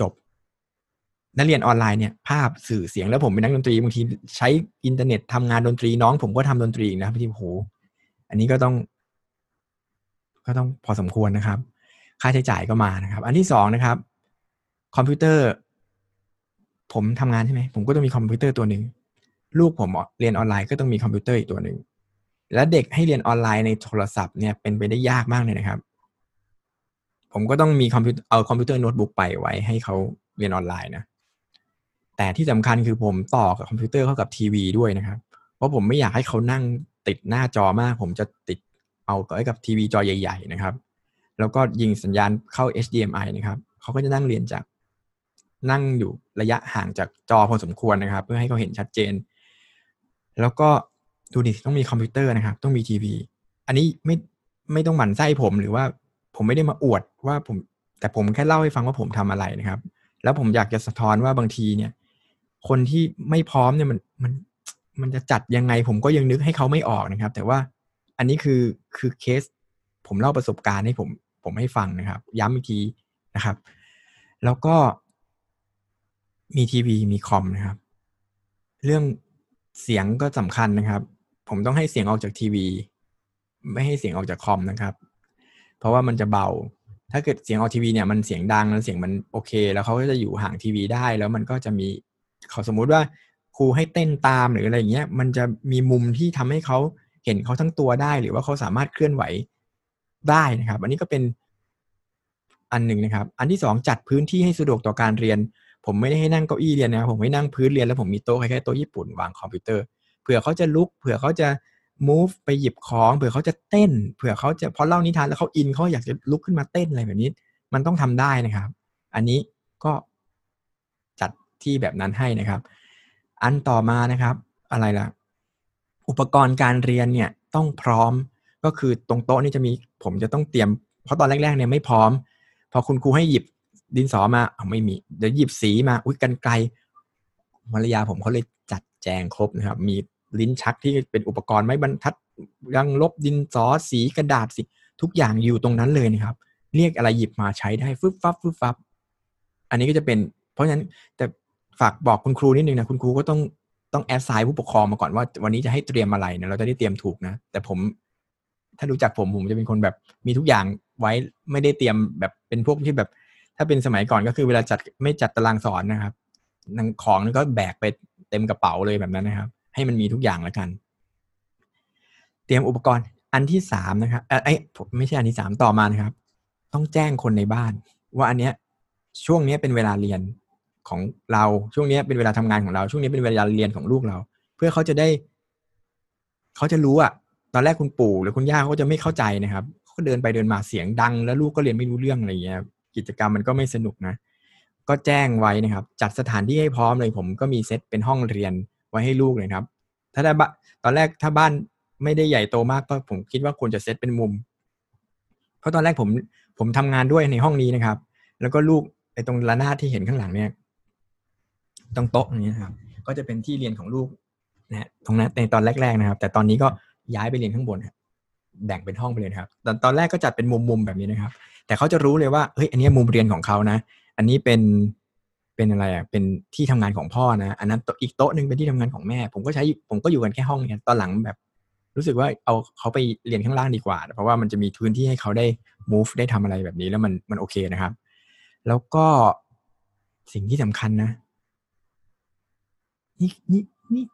จบ นักเรียนออนไลน์เนี่ย ภาพสื่อเสียงแล้วผมเป็นนักดนตรีบางทีใช้อินเทอร์เน็ตทำงานดนตรีน้อง ผมก็ทำดนตรีนะครับพี่โหอันนี้ก็ต้อง ก็ต้องพอสมควรนะครับ ค่าใช้จ่ายก็มานะครับ อันที่สองนะครับ คอมพิวเตอร์ ผมทำงานใช่ไหมผมก็ต้องมีคอมพิวเตอร์ตัวหนึ่งลูกผมเรียนออนไลน์ก็ต้องมีคอมพิวเตอร์อีกตัวหนึ่งและเด็กให้เรียนออนไลน์ในโทรศัพท์เนี่ยเป็นไปได้ยากมากเลยนะครับ ผมก็ต้องมีคอมพิวเอาคอมพิวเตอร์โน้ตบุ๊กไปไว้ให้เขาเรียนออนไลน์นะ แต่ที่สำคัญคือผมต่อกับคอมพิวเตอร์เข้ากับทีวีด้วยนะครับ เพราะผมไม่อยากให้เขานั่งติดหน้าจอมาก ผมจะติดเอาไว้กับทีวีจอใหญ่ ๆ นะครับ แล้วก็ยิงสัญญาณเข้า HDMI นะครับเขาก็จะนั่งเรียนจากนั่งอยู่ระยะห่างจากจอพอสมควรนะครับ เพื่อให้เขาเห็นชัดเจน แล้วก็ดูดิต้องมีคอมพิวเตอร์นะครับ ต้องมีทีวี อันนี้ไม่ไม่ต้องหมั่นไส้ผมหรือว่า ผมไม่ได้มาอวดว่าผม แต่ผมแค่เล่าให้ฟังว่าผมทำอะไรนะครับ แล้วผมอยากจะสะท้อนว่าบางทีเนี่ย คนที่ไม่พร้อมเนี่ยมันมันมันจะจัดยังไง ผมก็ยังนึกให้เขาไม่ออกนะครับ แต่ว่าอันนี้คือคือเคส ผมเล่าประสบการณ์ให้ผมผมให้ฟังนะครับ ย้ำอีกทีนะครับ แล้วก็มีทีวีมีคอมนะครับ เรื่องเสียงก็สำคัญนะครับ ผมต้องให้เสียงออกจากทีวี ไม่ให้เสียงออกจากคอมนะครับ เพราะว่ามันจะเบา ถ้าเกิดเสียงออกทีวีเนี่ยมันเสียงดังแล้วเสียงมันโอเค แล้วเขาก็จะอยู่ห่างทีวีได้ แล้วมันก็จะมีเขาสมมุติว่าครูให้เต้นตามหรืออะไรอย่างเงี้ย มันจะมีมุมที่ทำให้เขาเห็นเขาทั้งตัวได้ หรือว่าเขาสามารถเคลื่อนไหวได้นะครับ อันนี้ก็เป็นอันหนึ่งนะครับ อันที่สองจัดพื้นที่ให้สะดวกต่อการเรียน ผมไม่ได้ให้นั่งเก้าอี้เรียนนะครับผมให้นั่งพื้นเรียนแล้วผมมีโต๊ะแค่โต๊ะญี่ปุ่นวางคอมพิวเตอร์เผื่อเขาจะลุกเผื่อเขาจะ move ไปหยิบของเผื่อเขาจะเต้น เผื่อเขาจะพอเล่านิทานแล้วเขาอินเขาอยากจะลุกขึ้นมาเต้นอะไรแบบนี้ มันต้องทำได้นะครับ อันนี้ก็จัดที่แบบนั้นให้นะครับ อันต่อมานะครับ อะไรล่ะ อุปกรณ์การเรียนเนี่ยต้องพร้อมก็คือตรงโต๊ะนี่จะมีผมจะต้องเตรียม เพราะตอนแรกๆเนี่ยไม่พร้อม พอคุณครูให้หยิบดินสอมาเอาไม่มีเดี๋ยวหยิบสีมาอุ้ยกันไกลภรรยาผมเขาเลยจัดแจงครบนะครับ มี ลิ้นชักที่เป็นอุปกรณ์ไม้บรรทัดยังลบดินสอสีกระดาษสิทุกอย่างอยู่ตรงนั้นเลยนะครับ เรียกอะไรหยิบมาใช้ได้ฟึบฟับฟึบฟับ อันนี้ก็จะเป็น เพราะฉะนั้นแต่ฝากบอกคุณครูนิดนึงนะคุณครูก็ต้องต้องแอดไซน์ผู้ปกครองมาก่อนว่า วันนี้จะให้เตรียมอะไรนะเราจะได้เตรียมถูกนะ แต่ผมถ้ารู้จักผมผมจะเป็นคนแบบมีทุกอย่างไว้ไม่ได้เตรียมแบบเป็นพวกที่แบบ ถ้าเป็นสมัยก่อนก็คือเวลาจัดไม่จัดตารางสอนนะครับนังของก็แบกไปเต็มกระเป๋าเลยแบบนั้นนะครับ ให้มันมีทุกอย่างแล้วกัน เตรียมอุปกรณ์อันที่สามนะครับเออไอไม่ใช่อันที่สามต่อมานะครับ ต้องแจ้งคนในบ้าน ว่าอันเนี้ยช่วงเนี้ยเป็นเวลาเรียนของเราช่วงนี้เป็นเวลาทำงานของเรา ช่วงนี้เป็นเวลาเรียนของลูกเรา เพื่อเขาจะได้ เขาจะรู้อะตอนแรกคุณปู่หรือคุณย่าเขาจะไม่เข้าใจนะครับเขาเดินไปเดินมาเสียงดัง แล้วลูกก็เรียนไม่รู้เรื่องอะไรเงี้ยกิจกรรมมันก็ไม่สนุกนะ ก็แจ้งไว้นะครับ จัดสถานที่ให้พร้อมเลยผมก็มีเซตเป็นห้องเรียน ไว้ให้ลูกเลยครับ ถ้าได้ตอนแรกถ้าบ้านไม่ได้ใหญ่โตมากก็ผมคิดว่าควรจะเซตเป็นมุม เพราะตอนแรกผมผมทำงานด้วยในห้องนี้นะครับ แล้วก็ลูกไอ้ตรงระนาดที่เห็นข้างหลังเนี่ยตรงโต๊ะนี้นะครับ ก็จะเป็นที่เรียนของลูกนะตรงนั้นในตอนแรก ๆนะครับ แต่ตอนนี้ก็ย้ายไปเรียนข้างบนแบ่งเป็นห้องไปเลยครับ ตอนตอนแรกก็จัดเป็นมุมๆแบบนี้นะครับ แต่เขาจะรู้เลยว่าเฮ้ยอันนี้มุมเรียนของเขานะ อันนี้เป็น เป็นอะไรอะเป็นที่ทำงานของพ่อนะอันนั้นอีกโต๊ะหนึ่งเป็นที่ทำงานของแม่ ผมก็ใช้ผมก็อยู่กันแค่ห้องเนี้ตอนหลังแบบ รู้สึกว่าเอาเขาไปเรียนข้างล่างดีกว่า เพราะว่ามันจะมีพื้นที่ให้เขาได้ move ได้ทำอะไรแบบนี้แล้วมันมันโอเคนะครับ แล้วก็สิ่งที่สำคัญนะนี่นี่นี่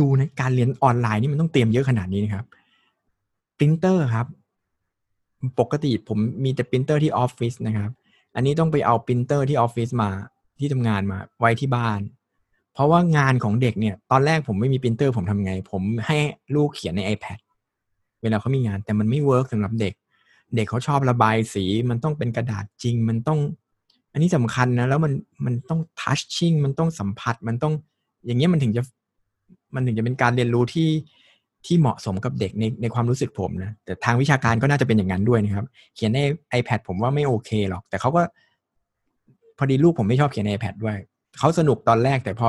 ดูนะการเรียนออนไลน์นี่มันต้องเตรียมเยอะขนาดนี้นะครับปรินเตอร์ครับ ปกติผมมีแต่ปรินเตอร์ที่ออฟฟิศนะครับ อันนี้ต้องไปเอาปรินเตอร์ที่ออฟฟิศมา ที่ทำงานมาไว้ที่บ้าน เพราะว่างานของเด็กเนี่ย ตอนแรกผมไม่มีปรินเตอร์ผมทำไง ผมให้ลูกเขียนใน iPad เวลาเขามีงานแต่มันไม่ work สำหรับเด็ก เด็กเขาชอบระบายสีมันต้องเป็นกระดาษจริง มันต้อง อันนี้สำคัญนะแล้วมันมันต้อง touching มันต้องสัมผัสมันต้องอย่างเงี้ยมันถึงจะมันถึงจะเป็นการเรียนรู้ที่ที่เหมาะสมกับเด็กในในความรู้สึกผมนะแต่ทางวิชาการก็น่าจะเป็นอย่างนั้นด้วยนะครับ เขียนใน iPad ผมว่าไม่โอเคหรอก แต่เขาก็ พอดีลูกผมไม่ชอบเขียนใน iPad ด้วยเขาสนุกตอนแรกแต่พอ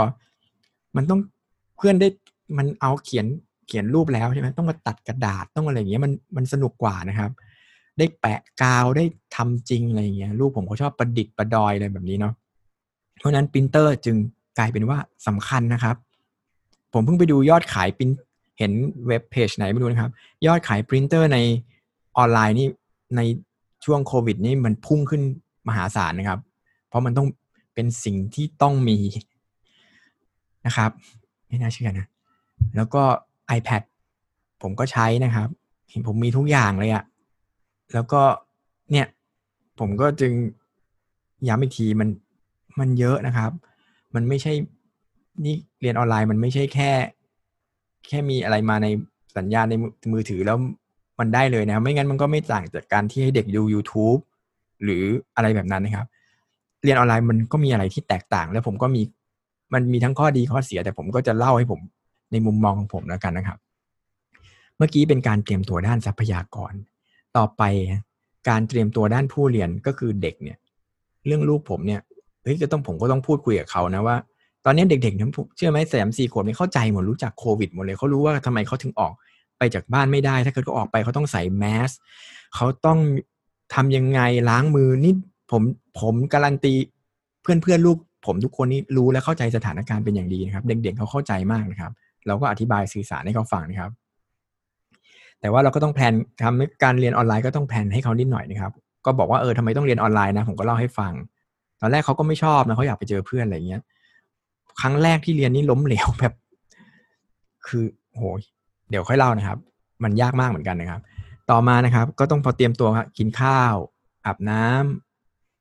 มันต้องเพื่อนได้มันเอาเขียนเขียนรูปแล้วใช่ไหมต้องมาตัดกระดาษต้องอะไรอย่างเงี้ยมันมันสนุกกว่านะครับ ได้แปะกาวได้ทำจริงอะไรอย่างเงี้ยลูกผมเขาชอบประดิษฐ์ประดอยอะไรแบบนี้เนาะเพราะนั้นปรินเตอร์จึงกลายเป็นว่าสำคัญนะครับ ผมเพิ่งไปดูยอดขายปรินเห็นเว็บเพจไหนไม่รู้นะครับ ยอดขายปรินเตอร์ในออนไลน์นี่ในช่วงโควิดนี่มันพุ่งขึ้นมหาศาลนะครับ ราะมันต้องเป็นสิ่งที่ต้องมีนะครับ ไม่น่าเชื่อนะ แล้วก็ iPad ผมก็ใช้นะครับ เห็นผมมีทุกอย่างเลยอะแล้วก็เนี่ยผมก็จึงย้ำอีกทีมันมันเยอะนะครับ มันไม่ใช่นี่เรียนออนไลน์มันไม่ใช่แค่ แค่มีอะไรมาในสัญญาณในมือถือแล้วมันได้เลยนะ ไม่งั้นมันก็ไม่ต่างจากการที่ให้เด็กดู YouTube หรืออะไรแบบนั้นนะครับ เรียนออนไลน์มันก็มีอะไรที่แตกต่าง แล้วผมก็มีมันมีทั้งข้อดีข้อเสีย แต่ผมก็จะเล่าให้ผมในมุมมองของผมแล้วกันนะครับ เมื่อกี้เป็นการเตรียมตัวด้านทรัพยากร ต่อไปการเตรียมตัวด้านผู้เรียนก็คือเด็กเนี่ย เรื่องลูกผมเนี่ยเฮ้ยก็ต้องผมก็ต้องพูดคุยกับเขานะว่า ตอนนี้เด็กๆนั้นเชื่อไหมแสมสี่ขวบเนี่ยเข้าใจหมดรู้จักโควิดหมดเลยเขารู้ว่าทำไมเขาถึงออกไปจากบ้านไม่ได้ ถ้าเกิดเขาออกไปเขาต้องใส่แมสเขาต้องทำยังไงล้างมือนี่ ผมผมการันตีเพื่อนเพื่อนลูก ผมทุกคนนี่รู้และเข้าใจสถานการณ์เป็นอย่างดีนะครับ เด็ก ๆเขาเข้าใจมากนะครับ เราก็อธิบายสื่อสารให้เขาฟังนะครับ แต่ว่าเราก็ต้องแผนทำการเรียนออนไลน์ก็ต้องแผนให้เขานิดหน่อยนะครับ ก็บอกว่าเออทำไมต้องเรียนออนไลน์นะ ผมก็เล่าให้ฟัง ตอนแรกเขาก็ไม่ชอบนะเขาอยากไปเจอเพื่อนอะไรเงี้ย ครั้งแรกที่เรียนนี่ล้มเหลวแบบ คือโหเดี๋ยวค่อยเล่านะครับ มันยากมากเหมือนกันนะครับ ต่อมานะครับ ก็ต้องพอเตรียมตัวกินข้าวอาบน้ำ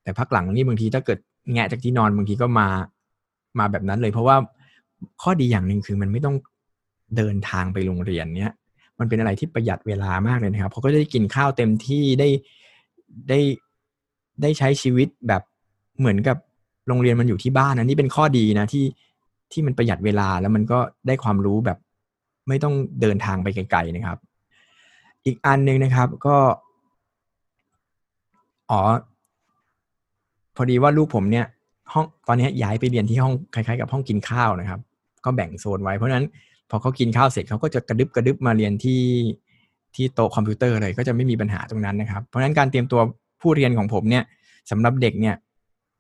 แต่พักหลังนี่บางทีถ้าเกิดแงะจากที่นอนบางทีก็มามาแบบนั้นเลย เพราะว่าข้อดีอย่างหนึ่งคือมันไม่ต้องเดินทางไปโรงเรียนเนี้ยมันเป็นอะไรที่ประหยัดเวลามากเลยนะครับเพราะก็ได้กินข้าวเต็มที่ได้ได้ได้ใช้ชีวิตแบบเหมือนกับโรงเรียนมันอยู่ที่บ้านนะนี่เป็นข้อดีนะที่ที่มันประหยัดเวลาแล้วมันก็ได้ความรู้แบบ ไม่ต้องเดินทางไปไกลๆนะครับ อีกอันหนึ่งนะครับก็ อ๋อ พอดีว่าลูกผมเนี่ยห้องตอนนี้ย้ายไปเรียนที่ห้องคล้ายๆกับห้องกินข้าวนะครับ ก็แบ่งโซนไว้เพราะฉะนั้นพอเขากินข้าวเสร็จเขาก็จะกระดึบกระดึบมาเรียนที่ที่โต๊ะคอมพิวเตอร์เลยก็จะไม่มีปัญหาตรงนั้นนะครับ เพราะฉะนั้นการเตรียมตัวผู้เรียนของผมเนี่ยสำหรับเด็กเนี่ย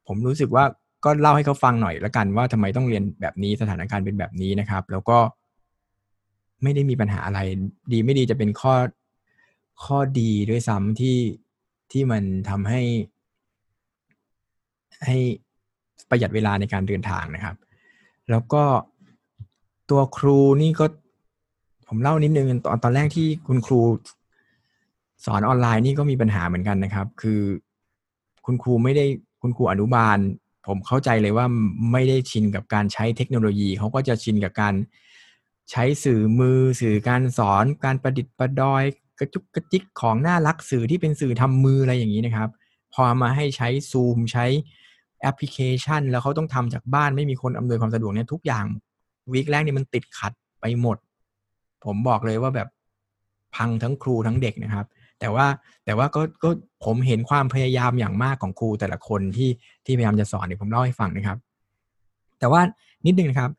ผมรู้สึกว่าก็เล่าให้เขาฟังหน่อยละกันว่าทำไมต้องเรียนแบบนี้สถานการณ์เป็นแบบนี้นะครับ แล้วก็ไม่ได้มีปัญหาอะไร ดีไม่ดีจะเป็นข้อข้อดีด้วยซ้ำที่ที่มันทำให้ ให้ประหยัดเวลาในการเดินทางนะครับ แล้วก็ตัวครูนี่ก็ผมเล่านิดนึงตอนตอนแรกที่คุณครูสอนออนไลน์นี่ก็มีปัญหาเหมือนกันนะครับ คือคุณครูไม่ได้คุณครูอนุบาล ผมเข้าใจเลยว่าไม่ได้ชินกับการใช้เทคโนโลยี เขาก็จะชินกับการใช้สื่อมือ สื่อการสอน การประดิษฐ์ประดอย กระจุกกระจิกของน่ารักสื่อที่เป็นสื่อทำมืออะไรอย่างนี้นะครับ พอมาให้ใช้ซูมใช้ แอปพลิเคชัน แล้วเขาต้องทำจากบ้านไม่มีคนอำนวยความสะดวกเนี่ยทุกอย่างวีคแรกนี่มันติดขัดไปหมด ผมบอกเลยว่าแบบพังทั้งครูทั้งเด็กนะครับ แต่ว่าแต่ว่าก็ก็ผมเห็นความพยายามอย่างมากของครูแต่ละคนที่ที่พยายามจะสอนเนี่ยผมเล่าให้ฟังนะครับ แต่ว่านิดนึงนะครับ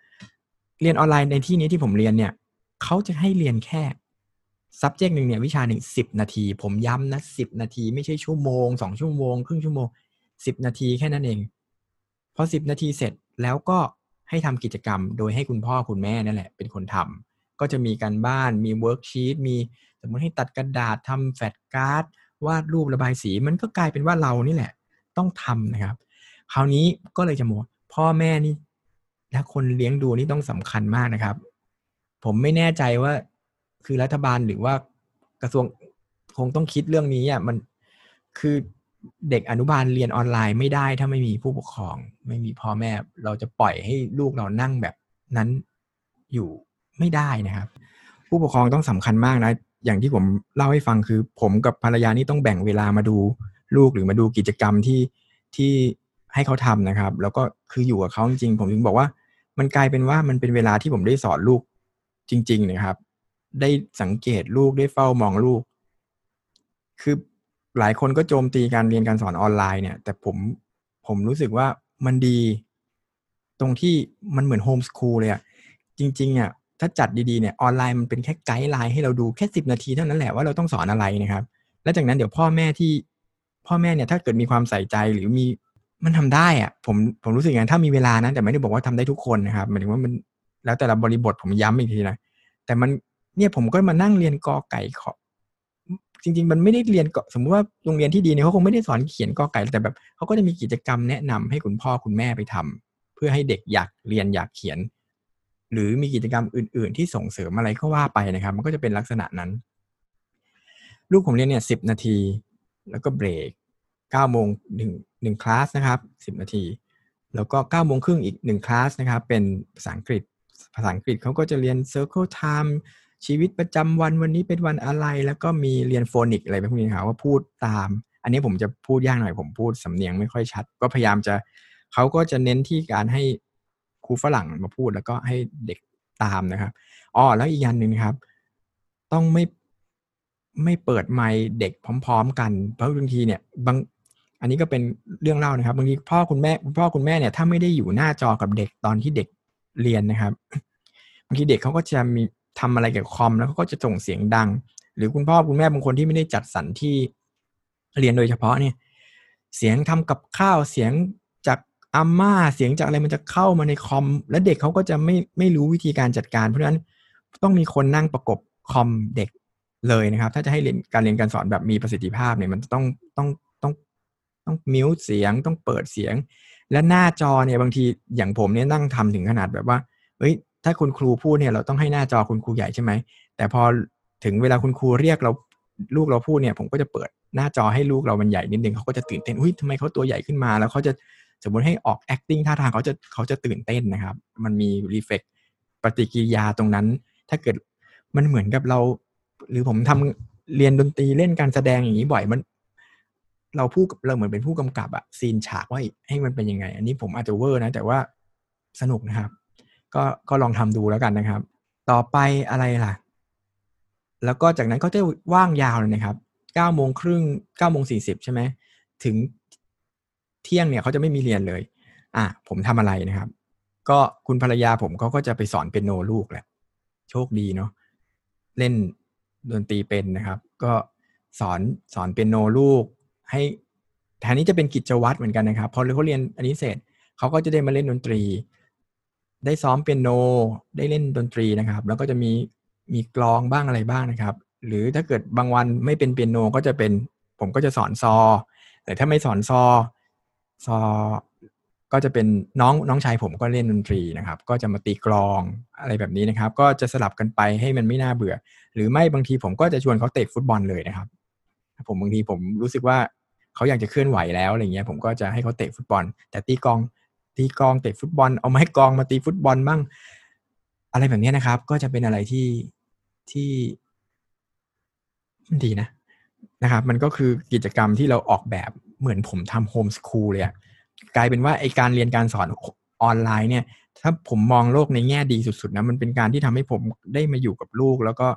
เรียนออนไลน์ในที่นี้ที่ผมเรียนเนี่ยเขาจะให้เรียนแค่ subject หนึ่งเนี่ยวิชาหนึ่งสิบนาที ผมย้ำนะสิบนาที ไม่ใช่ชั่วโมงสองชั่วโมง ครึ่งชั่วโมงสิบนาทีแค่นั้นเอง พอสิบนาทีเสร็จแล้วก็ให้ทำกิจกรรม โดยให้คุณพ่อคุณแม่นั่นแหละเป็นคนทำก็จะมีการบ้านมี worksheet มีสมมติให้ตัดกระดาษทำ flashcard วาดรูประบายสี มันก็กลายเป็นว่าเรานี่แหละ ต้องทำนะครับ คราวนี้ก็เลยจะบอกพ่อแม่นี่และคนเลี้ยงดูนี่ต้องสำคัญมากนะครับ ผมไม่แน่ใจว่าคือรัฐบาลหรือว่ากระทรวงคงต้องคิดเรื่องนี้อะมันคือ เด็กอนุบาลเรียนออนไลน์ไม่ได้ถ้าไม่มีผู้ปกครอง ไม่มีพ่อแม่ เราจะปล่อยให้ลูกเรานั่งแบบนั้นอยู่ไม่ได้นะครับ ผู้ปกครองต้องสำคัญมากนะ อย่างที่ผมเล่าให้ฟังคือ ผมกับภรรยานี่ต้องแบ่งเวลามาดูลูกหรือมาดูกิจกรรมที่ที่ให้เขาทำนะครับ แล้วก็คืออยู่กับเขาจริงๆผมถึงบอกว่า มันกลายเป็นว่ามันเป็นเวลาที่ผมได้สอนลูกจริง ๆ นะครับ ได้สังเกตลูกได้เฝ้ามองลูก คือ หลายคนก็โจมตีการเรียนการสอนออนไลน์เนี่ย แต่ผมผมรู้สึกว่ามันดี ตรงที่มันเหมือนโฮมสคูลเลยอะจริงๆอะถ้าจัดดีๆเนี่ยออนไลน์มันเป็นแค่ไกด์ไลน์ให้เราดูแค่สิบนาทีเท่านั้นแหละว่าเราต้องสอนอะไรนะครับ แล้วจากนั้นเดี๋ยวพ่อแม่ที่ พ่อแม่เนี่ยถ้าเกิดมีความใส่ใจหรือมีมันทำได้อะผมผมรู้สึกอย่างถ้ามีเวลานะแต่ไม่ได้บอกว่าทำได้ทุกคนนะครับหมายถึงว่ามันแล้วแต่ละบริบทผมย้ำอีกทีนะแต่มันเนี่ยผมก็มานั่งเรียนกอไก่ขอ จริง ๆ มันไม่ได้เรียนก็สมมติว่าโรงเรียนที่ดีเนี่ยเขาคงไม่ได้สอนเขียนกอไก่แต่แบบเขาก็จะมีกิจกรรมแนะนำให้คุณพ่อคุณแม่ไปทำเพื่อให้เด็กอยากเรียนอยากเขียน หรือมีกิจกรรมอื่น ๆ ที่ส่งเสริมอะไรก็ว่าไปนะครับ มันก็จะเป็นลักษณะนั้น ลูกผมเรียนเนี่ยสิบนาที แล้วก็เบรกเก้าโมงหนึ่งหนึ่งคลาสนะครับสิบนาที แล้วก็เก้าโมงครึ่งอีกหนึ่งคลาสนะครับ เป็นภาษาอังกฤษ ภาษาอังกฤษเขาก็จะเรียน circle time ชีวิตประจำวันวันนี้เป็นวันอะไร แล้วก็มีเรียนโฟนิกอะไรพวกนี้ครับว่าพูดตาม อันนี้ผมจะพูดยากหน่อยผมพูดสำเนียงไม่ค่อยชัด ก็พยายามจะเขาก็จะเน้นที่การให้ครูฝรั่งมาพูดแล้วก็ให้เด็กตามนะครับอ๋อแล้วอีกอย่างหนึ่งครับ ต้องไม่ไม่เปิดไมค์เด็กพร้อม ๆ กัน เพราะบางทีเนี่ยบางอันนี้ก็เป็นเรื่องเล่านะครับบางทีพ่อคุณแม่พ่อคุณแม่เนี่ยถ้าไม่ได้อยู่หน้าจอกับเด็กตอนที่เด็กเรียนนะครับบางทีเด็กเขาก็จะมี ทำอะไรกับคอมแล้วเขาก็จะส่งเสียงดัง หรือคุณพ่อคุณแม่บางคนที่ไม่ได้จัดสรรที่เรียนโดยเฉพาะเนี่ย เสียงทำกับข้าวเสียงจากอาม่าเสียงจากอะไรมันจะเข้ามาในคอม แล้วเด็กเขาก็จะไม่ไม่รู้วิธีการจัดการ เพราะฉะนั้นต้องมีคนนั่งประกบคอมเด็กเลยนะครับ ถ้าจะให้เรียนการเรียนการสอนแบบมีประสิทธิภาพเนี่ยมันต้องต้องต้องต้องมิวเสียงต้องเปิดเสียง และหน้าจอเนี่ยบางทีอย่างผมเนี่ยนั่งทำถึงขนาดแบบว่าเฮ้ย ถ้าคุณครูพูดเนี่ยเราต้องให้หน้าจอคุณครูใหญ่ใช่ไหม แต่พอถึงเวลาคุณครูเรียกเราลูกเราพูดเนี่ย ผมก็จะเปิดหน้าจอให้ลูกเรามันใหญ่นิดนึงเขาก็จะตื่นเต้นอุ้ยทำไมเขาตัวใหญ่ขึ้นมา แล้วเขาจะสมมติให้ออก acting ท่าทางเขาจะเขาจะตื่นเต้นนะครับ มันมีรีเฟกปฏิกิริยาตรงนั้น ถ้าเกิดมันเหมือนกับเรา หรือผมทำเรียนดนตรีเล่นการแสดงอย่างนี้บ่อยมัน เราพูดเราเหมือนเป็นผู้กำกับอะซีนฉากว่าให้มันเป็นยังไง อันนี้ผมอาจจะเวอร์นะ แต่ว่าสนุกนะครับ ก็ก็ลองทำดูแล้วกันนะครับ ต่อไปอะไรล่ะ แล้วก็จากนั้นก็จะว่างยาวเลยนะครับเก้าโมงครึ่งเก้าโมงสี่สิบใช่ไหมถึงเที่ยงเนี่ยเขาจะไม่มีเรียนเลย อะผมทำอะไรนะครับ ก็คุณภรรยาผมเขาก็จะไปสอนเปียโนลูกแหละ โชคดีเนาะเล่นดนตรีเป็นนะครับ ก็สอนสอนเปียโนลูก ให้แทนนี้จะเป็นกิจวัตรเหมือนกันนะครับ พอเขาเรียนอันนี้เสร็จเขาก็จะได้มาเล่นดนตรี ได้ซ้อมเปียโน ได้เล่นดนตรีนะครับ แล้วก็จะมีมีกลองบ้างอะไรบ้างนะครับ หรือถ้าเกิดบางวันไม่เป็นเปียโนก็จะเป็นผมก็จะสอนซอ แต่ถ้าไม่สอนซอซอก็จะเป็นน้องน้องชายผมก็เล่นดนตรีนะครับ ก็จะมาตีกลองอะไรแบบนี้นะครับ ก็จะสลับกันไปให้มันไม่น่าเบื่อ หรือไม่บางทีผมก็จะชวนเขาเตะฟุตบอลเลยนะครับ ผมบางทีผมรู้สึกว่าเขาอยากจะเคลื่อนไหวแล้วอะไรเงี้ยผมก็จะให้เขาเตะฟุตบอล แต่ตีกลอง ตีกองเตะฟุตบอลเอาไม้กองมาตีฟุตบอลบ้างอะไรแบบนี้นะครับ ก็จะเป็นอะไรที่ที่ดีนะนะครับ มันก็คือกิจกรรมที่เราออกแบบเหมือนผมทำโฮมสคูลเลยอะกลายเป็นว่าไอการเรียนการสอนออนไลน์เนี่ย ถ้าผมมองโลกในแง่ดีสุดๆนะมันเป็นการที่ทำให้ผมได้มาอยู่กับลูก แล้วก็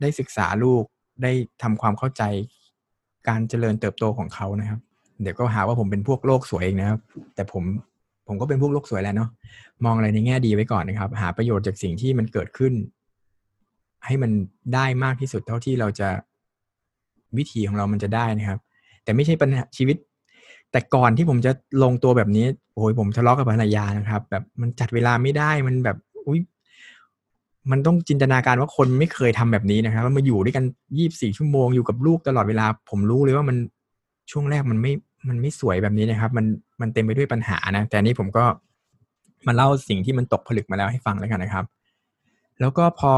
ได้ศึกษาลูกได้ทำความเข้าใจการเจริญเติบโตของเขานะครับ เดี๋ยวก็หาว่าผมเป็นพวกโลกสวยเองนะครับ แต่ผม ผมก็เป็นพวกโลกสวยแล้วเนาะมองอะไรในแง่ดีไว้ก่อนนะครับ หาประโยชน์จากสิ่งที่มันเกิดขึ้น ให้มันได้มากที่สุดเท่าที่เราจะวิธีของเรามันจะได้นะครับ แต่ไม่ใช่ปัญหาชีวิต แต่ก่อนที่ผมจะลงตัวแบบนี้โอ้ยผมทะเลาะกับภรรยานะครับ แบบมันจัดเวลาไม่ได้มันแบบอุ้ยมันต้องจินตนาการว่าคนไม่เคยทำแบบนี้นะครับมันมาอยู่ด้วยกันยี่บสี่ชั่วโมงอยู่กับลูกตลอดเวลา ผมรู้เลยว่ามันช่วงแรกมันไม่ มันไม่สวยแบบนี้นะครับ มันมันเต็มไปด้วยปัญหานะ แต่นี้ผมก็มาเล่าสิ่งที่มันตกผลึกมาแล้วให้ฟังแล้วกันนะครับ แล้วก็พอ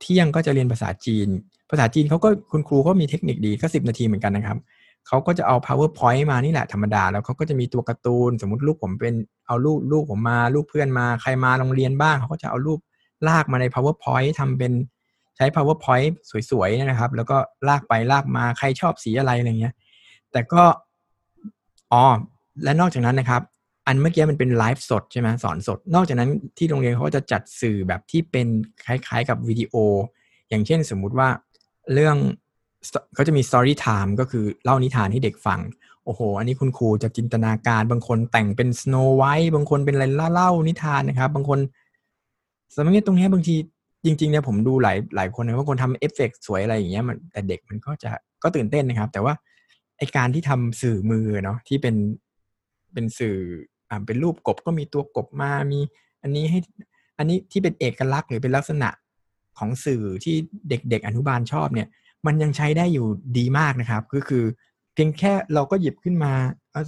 เที่ยงก็จะเรียนภาษาจีน ภาษาจีนเขาก็คุณครูก็มีเทคนิคดีก็สิบนาทีเหมือนกันนะครับเขาก็จะเอา powerpoint มานี่แหละธรรมดา แล้วเขาก็จะมีตัวการ์ตูน สมมติลูกผมเป็นเอาลูกลูกผมมา ลูกเพื่อนมาใครมาโรงเรียนบ้างเขาก็จะเอารูปลากมาใน powerpoint ทำเป็นใช้ powerpoint สวยๆนะครับ แล้วก็ลากไปลากมาใครชอบสีอะไรอะไรเงี้ย แต่ก็อ๋อและนอกจากนั้นนะครับ อันเมื่อกี้มันเป็นไลฟ์สดใช่ไหมสอนสด นอกจากนั้นที่โรงเรียนเขาจะจัดสื่อแบบที่เป็นคล้ายๆ กับวิดีโอ อย่างเช่นสมมุติว่าเรื่องเขาจะมี story time ก็คือเล่านิทานให้เด็กฟัง โอ้โห อันนี้คุณครูจะจินตนาการบางคนแต่งเป็น Snow White บางคนเป็นอะไรเล่านิทานนะครับ บางคนสมัยตรงนี้บางทีจริงๆเนี่ยผมดูหลายหลายคนนะบาคนทำเอฟเฟกสวยอะไรอย่างเงี้ยมันแต่เด็กมันก็จะก็ตื่นเต้นนะครับ แต่ว่า ไอการที่ทำสื่อมือเนาะที่เป็นเป็นสื่ออ่าเป็นรูปกบก็มีตัวกบมามี อันนี้ให้อันนี้ที่เป็นเอกลักษณ์หรือเป็นลักษณะของสื่อที่เด็ก ๆ อนุบาลชอบเนี่ย มันยังใช้ได้อยู่ดีมากนะครับ ก็คือเพียงแค่เราก็หยิบขึ้นมา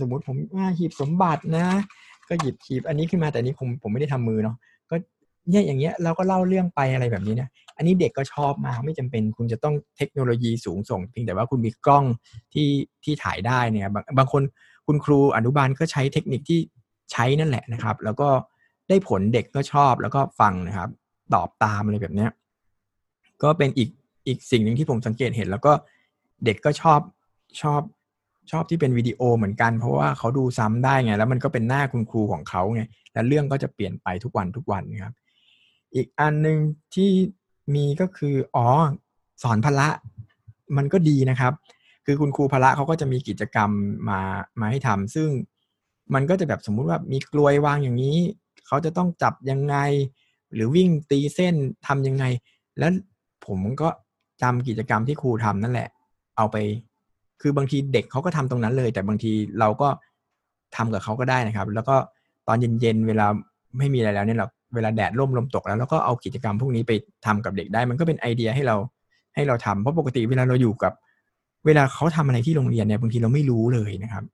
สมมุติผมว่าหีบสมบัตินะ ก็หยิบหีบอันนี้ขึ้นมาแต่นี้ผมผมไม่ได้ทำมือเนาะก็เนี่ยอย่างเงี้ยเราก็เล่าเรื่องไปอะไรแบบนี้นะ อันนี้เด็กก็ชอบมากไม่จำเป็นคุณจะต้องเทคโนโลยีสูงส่งเพียงแต่ว่าคุณมีกล้องที่ที่ถ่ายได้เนี่ยบางบางคนคุณครูอนุบาลก็ใช้เทคนิคที่ใช้นั่นแหละนะครับ แล้วก็ได้ผลเด็กก็ชอบแล้วก็ฟังนะครับ ตอบตามอะไรแบบเนี้ยก็เป็นอีกอีกสิ่งหนึ่งที่ผมสังเกตเห็น แล้วก็เด็กก็ชอบชอบชอบที่เป็นวิดีโอเหมือนกัน เพราะว่าเขาดูซ้ำได้ไง แล้วมันก็เป็นหน้าคุณครูของเขาไงแล้วเรื่องก็จะเปลี่ยนไปทุกวันทุกวันนะครับ อีกอันหนึ่งที่ มีก็คืออ๋อสอนพละมันก็ดีนะครับ คือคุณครูพละเขาก็จะมีกิจกรรมมามาให้ทำซึ่งมันก็จะแบบสมมุติว่ามีกลวยวางอย่างนี้ เขาจะต้องจับยังไง หรือวิ่งตีเส้นทํำยังไง แล้วผมก็จำกิจกรรมที่ครูทำนั่นแหละ เอาไป คือบางทีเด็กเขาก็ทำตรงนั้นเลย แต่บางทีเราก็ทำกับเขาก็ได้นะครับ แล้วก็ตอนเย็นๆเวลาไม่มีอะไรแล้วเนี่ยเรา เวลาแดดร่มลมตกแล้วแล้วก็เอากิจกรรมพวกนี้ไปทำกับเด็กได้ มันก็เป็นไอเดียให้เราให้เราทำเพราะปกติเวลาเราอยู่กับ เวลาเขาทำอะไรที่โรงเรียนเนี่ยบางทีเราไม่รู้เลยนะครับ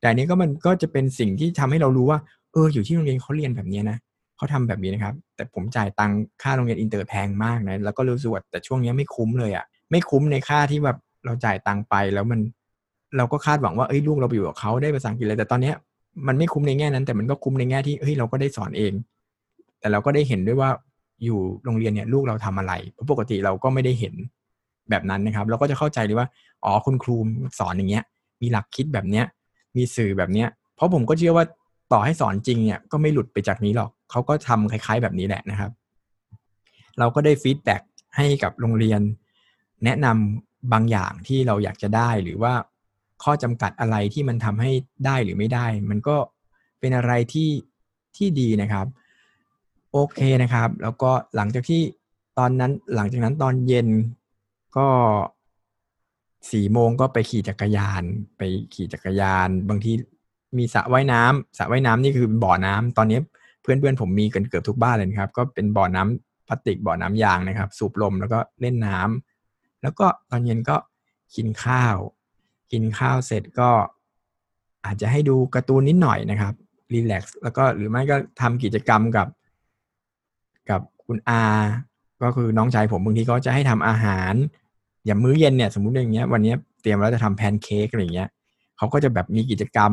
แต่นี้ก็มันก็จะเป็นสิ่งที่ทำให้เรารู้ว่า เอออยู่ที่โรงเรียนเขาเรียนแบบนี้นะเขาทำแบบนี้นะครับ แต่ผมจ่ายตังค่าโรงเรียนอินเตอร์แพงมากนะแล้วก็รู้สึกว่าแต่ช่วงนี้ไม่คุ้มเลยอ่ะไม่คุ้มในค่าที่แบบเราจ่ายตังไปแล้วมัน เราก็คาดหวังว่าเอ้ยลูกเราไปอยู่กับเขาได้ภาษาอังกฤษเลยแต่ตอนเนี้ยมันไม่คุ้มในแง่นั้น แต่มันก็คุ้มในแง่ที่เฮ้ยเราก็ได้สอนเอง แต่เราก็ได้เห็นด้วยว่าอยู่โรงเรียนเนี่ยลูกเราทำอะไรเพราะปกติเราก็ไม่ได้เห็นแบบนั้นนะครับ เราก็จะเข้าใจเลยว่าอ๋อคุณครูสอนอย่างเงี้ย มีหลักคิดแบบเนี้ย มีสื่อแบบเนี้ย เพราะผมก็เชื่อว่าต่อให้สอนจริงเนี่ยก็ไม่หลุดไปจากนี้หรอกเขาก็ทำคล้าย ๆ แบบนี้แหละนะครับ เราก็ได้ feedback ให้กับโรงเรียน แนะนำบางอย่างที่เราอยากจะได้หรือว่าข้อจำกัดอะไรที่มันทำให้ได้หรือไม่ได้ มันก็เป็นอะไรที่ที่ดีนะครับ โอเคนะครับ แล้วก็หลังจากที่ตอนนั้นหลังจากนั้นตอนเย็นก็สี่โมงก็ไปขี่จักรยาน ไปขี่จักรยาน บางทีมีสระว่ายน้ำสระว่ายน้ำนี่คือบ่อน้ำตอนนี้เพื่อนเพื่อนผมมีกันเกือบทุกบ้านเลยครับ ก็เป็นบ่อน้ำพลาสติกบ่อน้ำยางนะครับ สูบลมแล้วก็เล่นน้ำแล้วก็ตอนเย็นก็กินข้าว กินข้าวเสร็จก็อาจจะให้ดูการ์ตูนนิดหน่อยนะครับรีแลกซ์แล้วก็หรือไม่ก็ทำกิจกรรมกับ กับคุณอาก็คือน้องชายผมบางทีก็จะให้ทำอาหาร อย่างมื้อเย็นเนี่ย สมมุติอย่างเงี้ย วันนี้เตรียมแล้วจะทำแพนเค้กอะไรเงี้ยเขาก็จะแบบมีกิจกรรม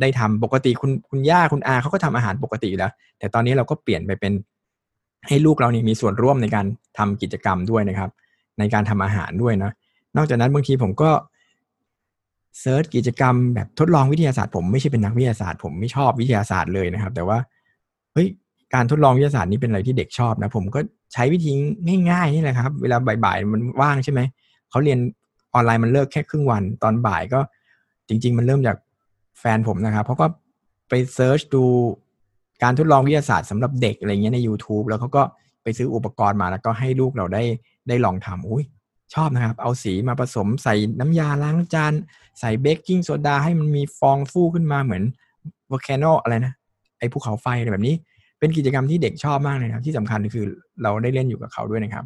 ได้ทำปกติคุณคุณย่าคุณอาเขาก็ทำอาหารปกติแล้ว แต่ตอนนี้เราก็เปลี่ยนไปเป็น ให้ลูกเราเนี่ยมีส่วนร่วมในการทำกิจกรรมด้วยนะครับ ในการทำอาหารด้วยนะนอกจากนั้นบางทีผมก็ search กิจกรรมแบบทดลองวิทยาศาสตร์ผมไม่ใช่เป็นนักวิทยาศาสตร์ผมไม่ชอบวิทยาศาสตร์เลยนะครับ แต่ว่าเฮ้ย การทดลองวิทยาศาสตร์นี่เป็นอะไรที่เด็กชอบนะผมก็ใช้วิธีง่ายๆนี่แหละครับ เวลาบ่ายๆมันว่างใช่ไหมเขาเรียนออนไลน์มันเลิกแค่ครึ่งวัน ตอนบ่ายก็จริง ๆ มันเริ่มจากแฟนผมนะครับเขาก็ไป search ดูการทดลองวิทยาศาสตร์สำหรับเด็กอะไรเงี้ยใน YouTube แล้วเขาก็ไปซื้ออุปกรณ์มาแล้วก็ให้ลูกเราได้ได้ลองทำอุ้ยชอบนะครับ เอาสีมาผสมใส่น้ำยาล้างจานใส่เบกกิ้งโซดาให้มันมีฟองฟูขึ้นมาเหมือน volcano อะไรนะไอภูเขาไฟอะไรแบบนี้ เป็นกิจกรรมที่เด็กชอบมากเลยครับ ที่สำคัญคือเราได้เล่นอยู่กับเขาด้วยนะครับ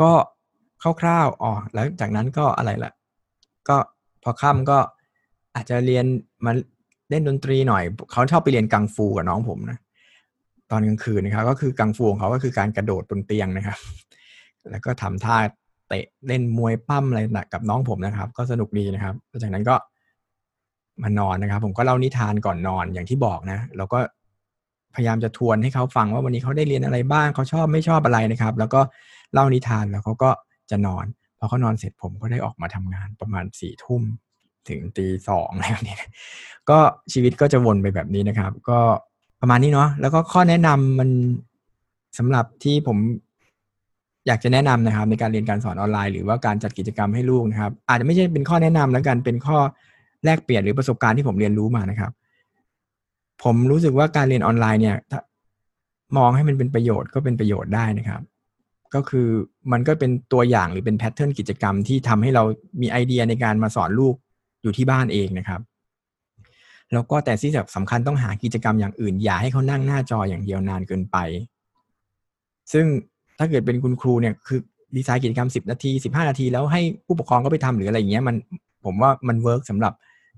ก็คร่าวๆอ๋อแล้วจากนั้นก็อะไรละก็พอค่ำก็อาจจะเรียนมาเล่นดนตรีหน่อย เขาชอบไปเรียนกังฟูกับน้องผมนะตอนกลางคืนนะครับ ก็คือกังฟูของเขาก็คือการกระโดดบนเตียงนะครับ แล้วก็ทำท่าเตะเล่นมวยปั้มอะไรกับน้องผมนะครับ ก็สนุกดีนะครับจากนั้นก็มานอนนะครับ ผมก็เล่านิทานก่อนนอนอย่างที่บอกนะ แล้วก็ พยายามจะทวนให้เขาฟังว่าวันนี้เขาได้เรียนอะไรบ้างเขาชอบไม่ชอบอะไรนะครับ แล้วก็เล่านิทานแล้วเขาก็จะนอนพอเขานอนเสร็จผมก็ได้ออกมาทำงานประมาณสี่ทุ่มถึงตีสองอะไรแบบนี้ก็ชีวิตก็จะวนไปแบบนี้นะครับ ก็ประมาณนี้เนาะแล้วก็ข้อแนะนำมันสำหรับที่ผมอยากจะแนะนำนะครับ ในการเรียนการสอนออนไลน์หรือว่าการจัดกิจกรรมให้ลูกนะครับ อาจจะไม่ใช่เป็นข้อแนะนำแล้วกันเป็นข้อแลกเปลี่ยนหรือประสบการณ์ที่ผมเรียนรู้มานะครับ ผมรู้สึกว่าการเรียนออนไลน์เนี่ยมองให้มันเป็นประโยชน์ก็เป็นประโยชน์ได้นะครับ ก็คือมันก็เป็นตัวอย่างหรือเป็น pattern กิจกรรมที่ทำให้เรามีไอเดียในการมาสอนลูกอยู่ที่บ้านเองนะครับ แล้วก็แต่ที่สำคัญต้องหากิจกรรมอย่างอื่น อย่าให้เขานั่งหน้าจออย่างเดียวนานเกินไป ซึ่งถ้าเกิดเป็นคุณครูเนี่ยคือดีไซน์กิจกรรม 10 นาที 15 นาที แล้วให้ผู้ปกครองก็ไปทำหรืออะไรอย่างเงี้ยมันผมว่ามัน work สำหรับ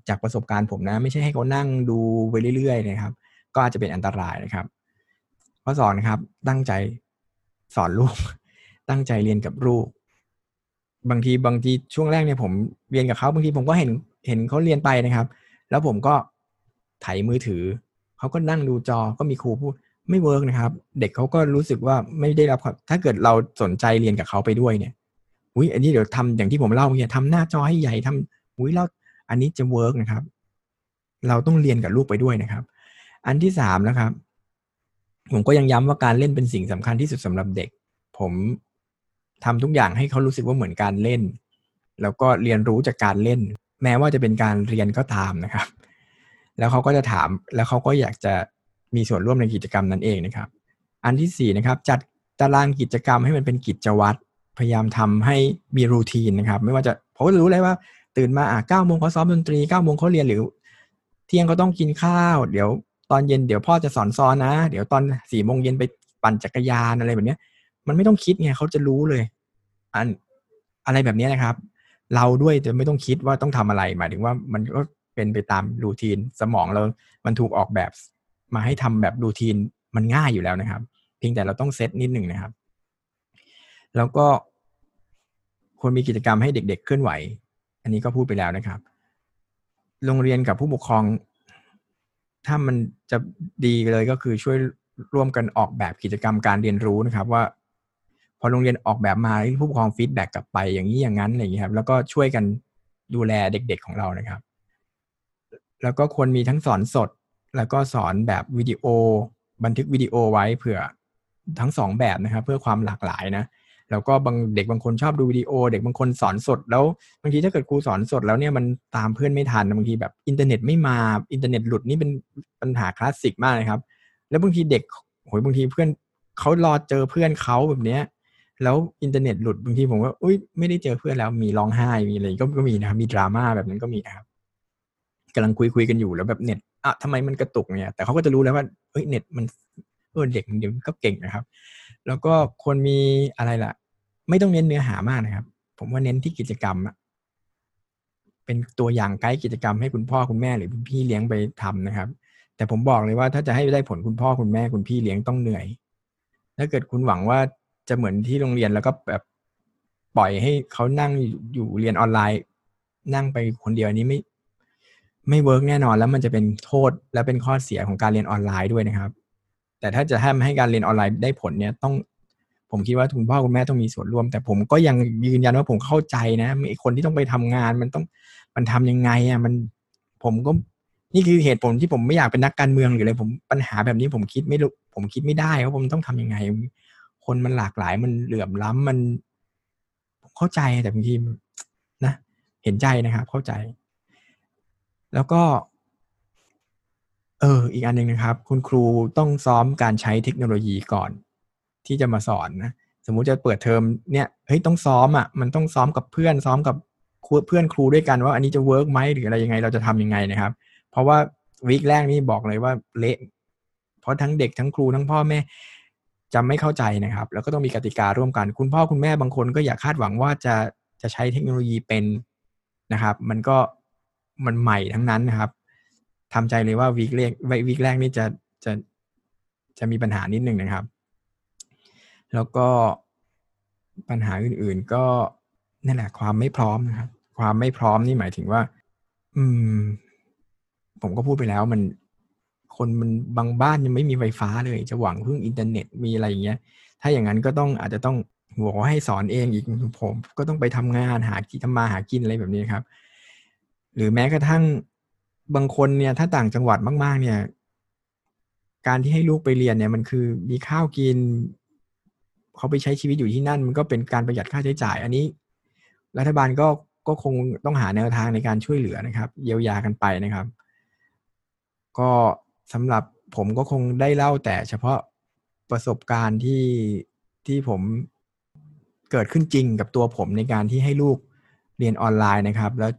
จากประสบการณ์ผมนะ ไม่ใช่ให้เขานั่งดูไปเรื่อยๆนะครับ ก็อาจจะเป็นอันตรายนะครับข้อสอนะครับตั้งใจสอนลูก ตั้งใจเรียนกับลูก บางทีบางทีช่วงแรกเนี่ยผมเรียนกับเขาบางทีผมก็เห็นเห็นเขาเรียนไปนะครับ แล้วผมก็ไถมือถือเขาก็นั่งดูจอก็มีครูพูดไม่เวิร์กนะครับ เด็กเขาก็รู้สึกว่าไม่ได้รับถ้าเกิดเราสนใจเรียนกับเขาไปด้วยเนี่ยอุ้ยอันนี้เดี๋ยวทำอย่างที่ผมเล่าเมื่อกี้ทำหน้าจอให้ใหญ่ทำอุ้ยเรา อันนี้จะเวิร์กนะครับ เราต้องเรียนกับลูกไปด้วยนะครับ อันที่สามนะครับ ผมก็ยังย้ำว่าการเล่นเป็นสิ่งสำคัญที่สุดสำหรับเด็ก ผมทำทุกอย่างให้เขารู้สึกว่าเหมือนการเล่น แล้วก็เรียนรู้จากการเล่น แม้ว่าจะเป็นการเรียนก็ตามนะครับ แล้วเขาก็จะถาม แล้วเขาก็อยากจะมีส่วนร่วมในกิจกรรมนั้นเองนะครับ อันที่สี่นะครับ จัดตารางกิจกรรมให้มันเป็นกิจวัตรพยายามทำให้มีรูทีนนะครับ ไม่ว่าจะผมก็รู้เลยว่า ตื่นมาอะเก้าโมงเขาซ้อมดนตรีเก้าโมงเขาเรียนหรือ เที่ยงเขาต้องกินข้าว เดี๋ยวตอนเย็นเดี๋ยวพ่อจะสอนซ้อนนะ เดี๋ยวตอนสี่โมงเย็นไปปั่นจักรยานอะไรแบบนี้มันไม่ต้องคิดไงเขาจะรู้เลยอันอะไรแบบนี้นะครับ เราด้วยจะไม่ต้องคิดว่าต้องทำอะไรหมายถึงว่ามันก็เป็นไปตามรูทีนสมองเรา มันถูกออกแบบมาให้ทำแบบรูทีนมันง่ายอยู่แล้วนะครับ เพียงแต่เราต้องเซตนิดหนึ่งนะครับ แล้วก็ควรมีกิจกรรมให้เด็ก ๆ เคลื่อนไหว อันนี้ก็พูดไปแล้วนะครับ โรงเรียนกับผู้ปกครอง ถ้ามันจะดีเลยก็คือช่วยร่วมกันออกแบบกิจกรรมการเรียนรู้นะครับ ว่า พอโรงเรียนออกแบบมาผู้ปกครองฟีดแบ็กกลับไปอย่างนี้อย่างนั้นอะไรอย่างนี้ครับ แล้วก็ช่วยกันดูแลเด็ก ๆของเรานะครับ แล้วก็ควรมีทั้งสอนสด แล้วก็สอนแบบวิดีโอ บันทึกวิดีโอไว้เผื่อทั้งสองแบบนะครับ เพื่อความหลากหลายนะ แล้วก็บางเด็กบางคนชอบดูวิดีโอ เด็กบางคนสอนสด แล้วบางทีถ้าเกิดครูสอนสดแล้วเนี่ยมันตามเพื่อนไม่ทันบางทีแบบอินเทอร์เน็ตไม่มาอินเทอร์เน็ตหลุดนี่เป็นปัญหาคลาสสิกมากเลยครับ แล้วบางทีเด็กโหยบางทีเพื่อนเขารอเจอเพื่อนเขาแบบเนี้ยแล้วอินเทอร์เน็ตหลุดบางทีผมว่าอุ้ยไม่ได้เจอเพื่อนแล้วมีร้องไห้มีอะไรก็ก็มีนะครับมีดราม่าแบบนั้นก็มีนะครับกำลังคุยคุยกันอยู่แล้วแบบเน็ตอะทำไมมันกระตุกเนี่ย แต่เขาก็จะรู้แล้วว่าเฮ้ยเน็ตมันเออเด็กเดี๋ยวก็เก่งนะครับ แล้วก็ควรมีอะไรล่ะ ไม่ต้องเน้นเนื้อหามากนะครับ ผมว่าเน้นที่กิจกรรมอะเป็นตัวอย่างไกด์กิจกรรมให้คุณพ่อคุณแม่หรือคุณพี่เลี้ยงไปทำนะครับ แต่ผมบอกเลยว่าถ้าจะให้ได้ผลคุณพ่อคุณแม่คุณพี่เลี้ยงต้องเหนื่อย ถ้าเกิดคุณหวังว่าจะเหมือนที่โรงเรียนแล้วก็แบบปล่อยให้เขานั่งอยู่เรียนออนไลน์ นั่งไปคนเดียวนี้ไม่ ไม่ work แน่นอนแล้วมันจะเป็นโทษและเป็นข้อเสียของการเรียนออนไลน์ด้วยนะครับ แต่ถ้าจะให้ให้การเรียนออนไลน์ได้ผลเนี่ยต้อง ผมคิดว่าคุณพ่อคุณแม่ต้องมีส่วนร่วม แต่ผมก็ยังยืนยันว่าผมเข้าใจนะมีคนที่ต้องไปทำงานมันต้องมันทำยังไงอะมันผมก็นี่คือเหตุผลที่ผมไม่อยากเป็นนักการเมืองหรืออะไรผมปัญหาแบบนี้ผมคิดไม่รู้ผมคิดไม่ได้ว่าผมต้องทำยังไง คนมันหลากหลายมันเหลื่อมล้ำมัน ผมเข้าใจแต่บางทีนะเห็นใจนะครับ เข้าใจ แล้วก็ เออ อีกอันหนึ่งนะครับ คุณครูต้องซ้อมการใช้เทคโนโลยีก่อน ที่จะมาสอนนะสมมุติจะเปิดเทอมเนี่ยเฮ้ยต้องซ้อมอะ่ะมันต้องซ้อมกับเพื่อนซ้อมกับเพื่อนครูด้วยกันว่าอันนี้จะ work ไหมหรืออะไรยังไงเราจะทำยังไงนะครับ เพราะว่า week แรกนี่บอกเลยว่าเละเพราะทั้งเด็กทั้งครูทั้งพ่อแม่จะไม่เข้าใจนะครับ แล้วก็ต้องมีกติการ่วมกัน คุณพ่อคุณแม่บางคนก็อยากคาดหวังว่าจะจะใช้เทคโนโลยีเป็นนะครับ มันก็มันใหม่ทั้งนั้นนะครับทำใจเลยว่าวีคแรกวีคแรกนี่จะจะจะมีปัญหานิดนึงนะครับ แล้วก็ปัญหาอื่น ๆ ก็นั่นแหละความไม่พร้อมนะครับ ความไม่พร้อมนี่หมายถึงว่า อืม ผมก็พูดไปแล้วมันคนมันบางบ้านยังไม่มีไฟฟ้าเลย จะหวังพึ่งอินเทอร์เน็ตมีอะไรอย่างเงี้ย ถ้าอย่างนั้นก็ต้องอาจจะต้องหัวให้สอนเองอีกผมก็ต้องไปทำงานหาที่ทำมาหากินอะไรแบบนี้ครับ หรือแม้กระทั่งบางคนเนี่ย ถ้าต่างจังหวัดมาก ๆ เนี่ย การที่ให้ลูกไปเรียนเนี่ย มันคือมีข้าวกิน เขาไปใช้ชีวิตอยู่ที่นั่น มันก็เป็นการประหยัดค่าใช้จ่าย อันนี้ รัฐบาลก็ก็คงต้องหาแนวทางในการช่วยเหลือนะครับ เยียวยากันไปนะครับ ก็สำหรับผมก็คงได้เล่าแต่เฉพาะประสบการณ์ที่ที่ผมเกิดขึ้นจริงกับตัวผมในการที่ให้ลูกเรียนออนไลน์นะครับ แล้ว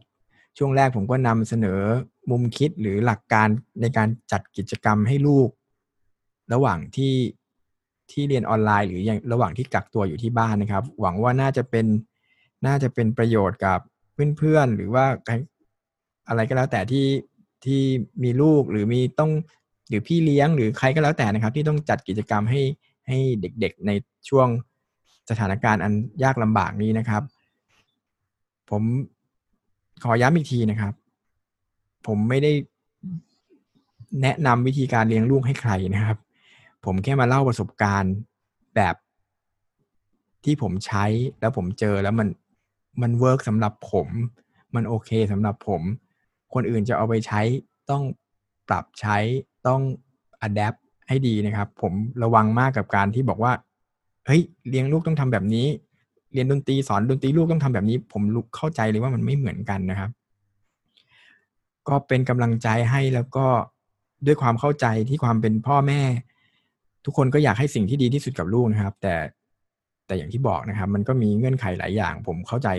ช่วงแรกผมก็นำเสนอมุมคิดหรือหลักการในการจัดกิจกรรมให้ลูก ระหว่างที่ ที่เรียนออนไลน์ หรืออยังระหว่างที่กักตัวอยู่ที่บ้านนะครับ หวังว่าน่าจะเป็นน่าจะเป็นประโยชน์กับเพื่อนๆหรือว่าอะไรก็แล้วแต่ที่ที่มีลูกหรือมีต้องหรือพี่เลี้ยงหรือใครก็แล้วแต่นะครับ ที่ต้องจัดกิจกรรมให้ให้เด็กๆในช่วงสถานการณ์อันยากลำบากนี้นะครับ ผมขอย้ำอีกทีนะครับ ผมไม่ได้แนะนำวิธีการเลี้ยงลูกให้ใครนะครับ ผมแค่มาเล่าประสบการณ์แบบที่ผมใช้แล้วผมเจอแล้วมันมัน work สำหรับผม มันโอเคสำหรับผม คนอื่นจะเอาไปใช้ต้องปรับใช้ต้อง adapt ให้ดีนะครับ ผมระวังมากกับการที่บอกว่า เฮ้ยเลี้ยงลูกต้องทำแบบนี้ เรียนดนตรีสอนดนตรีลูกต้องทำแบบนี้ ผมโคตรเข้าใจเลยว่ามันไม่เหมือนกันนะครับ ก็เป็นกำลังใจให้แล้วก็ด้วยความเข้าใจที่ความเป็นพ่อแม่ ทุกคนก็อยากให้สิ่งที่ดีที่สุดกับลูกนะครับ แต่แต่อย่างที่บอกนะครับ มันก็มีเงื่อนไขหลายอย่าง ผมเข้าใจ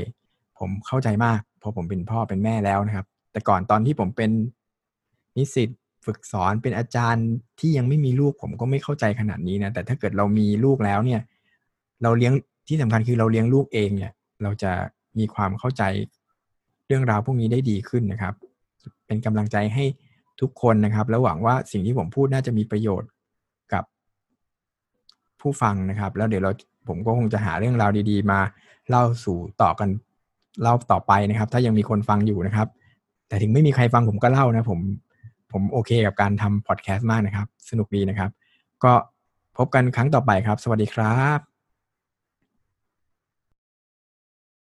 ผมเข้าใจมากพอผมเป็นพ่อเป็นแม่แล้วนะครับ แต่ก่อนตอนที่ผมเป็นนิสิตฝึกสอนเป็นอาจารย์ที่ยังไม่มีลูกผมก็ไม่เข้าใจขนาดนี้นะแต่ถ้าเกิดเรามีลูกแล้วเนี่ย เราเลี้ยงที่สำคัญคือเราเลี้ยงลูกเองเนี่ย เราจะมีความเข้าใจเรื่องราวพวกนี้ได้ดีขึ้นนะครับ เป็นกำลังใจให้ทุกคนนะครับ แล้วหวังว่าสิ่งที่ผมพูดน่าจะมีประโยชน์ ผู้ฟังนะครับ แล้วเดี๋ยวเราผมก็คงจะหาเรื่องราวดี ๆ มาเล่าสู่ต่อกันเล่าต่อไปนะครับ ถ้ายังมีคนฟังอยู่นะครับ แต่ถึงไม่มีใครฟังผมก็เล่านะผมผมโอเคกับการทำพอดแคสต์มากนะครับ สนุกดีนะครับ ก็พบกันครั้งต่อไปครับ สวัสดีครับ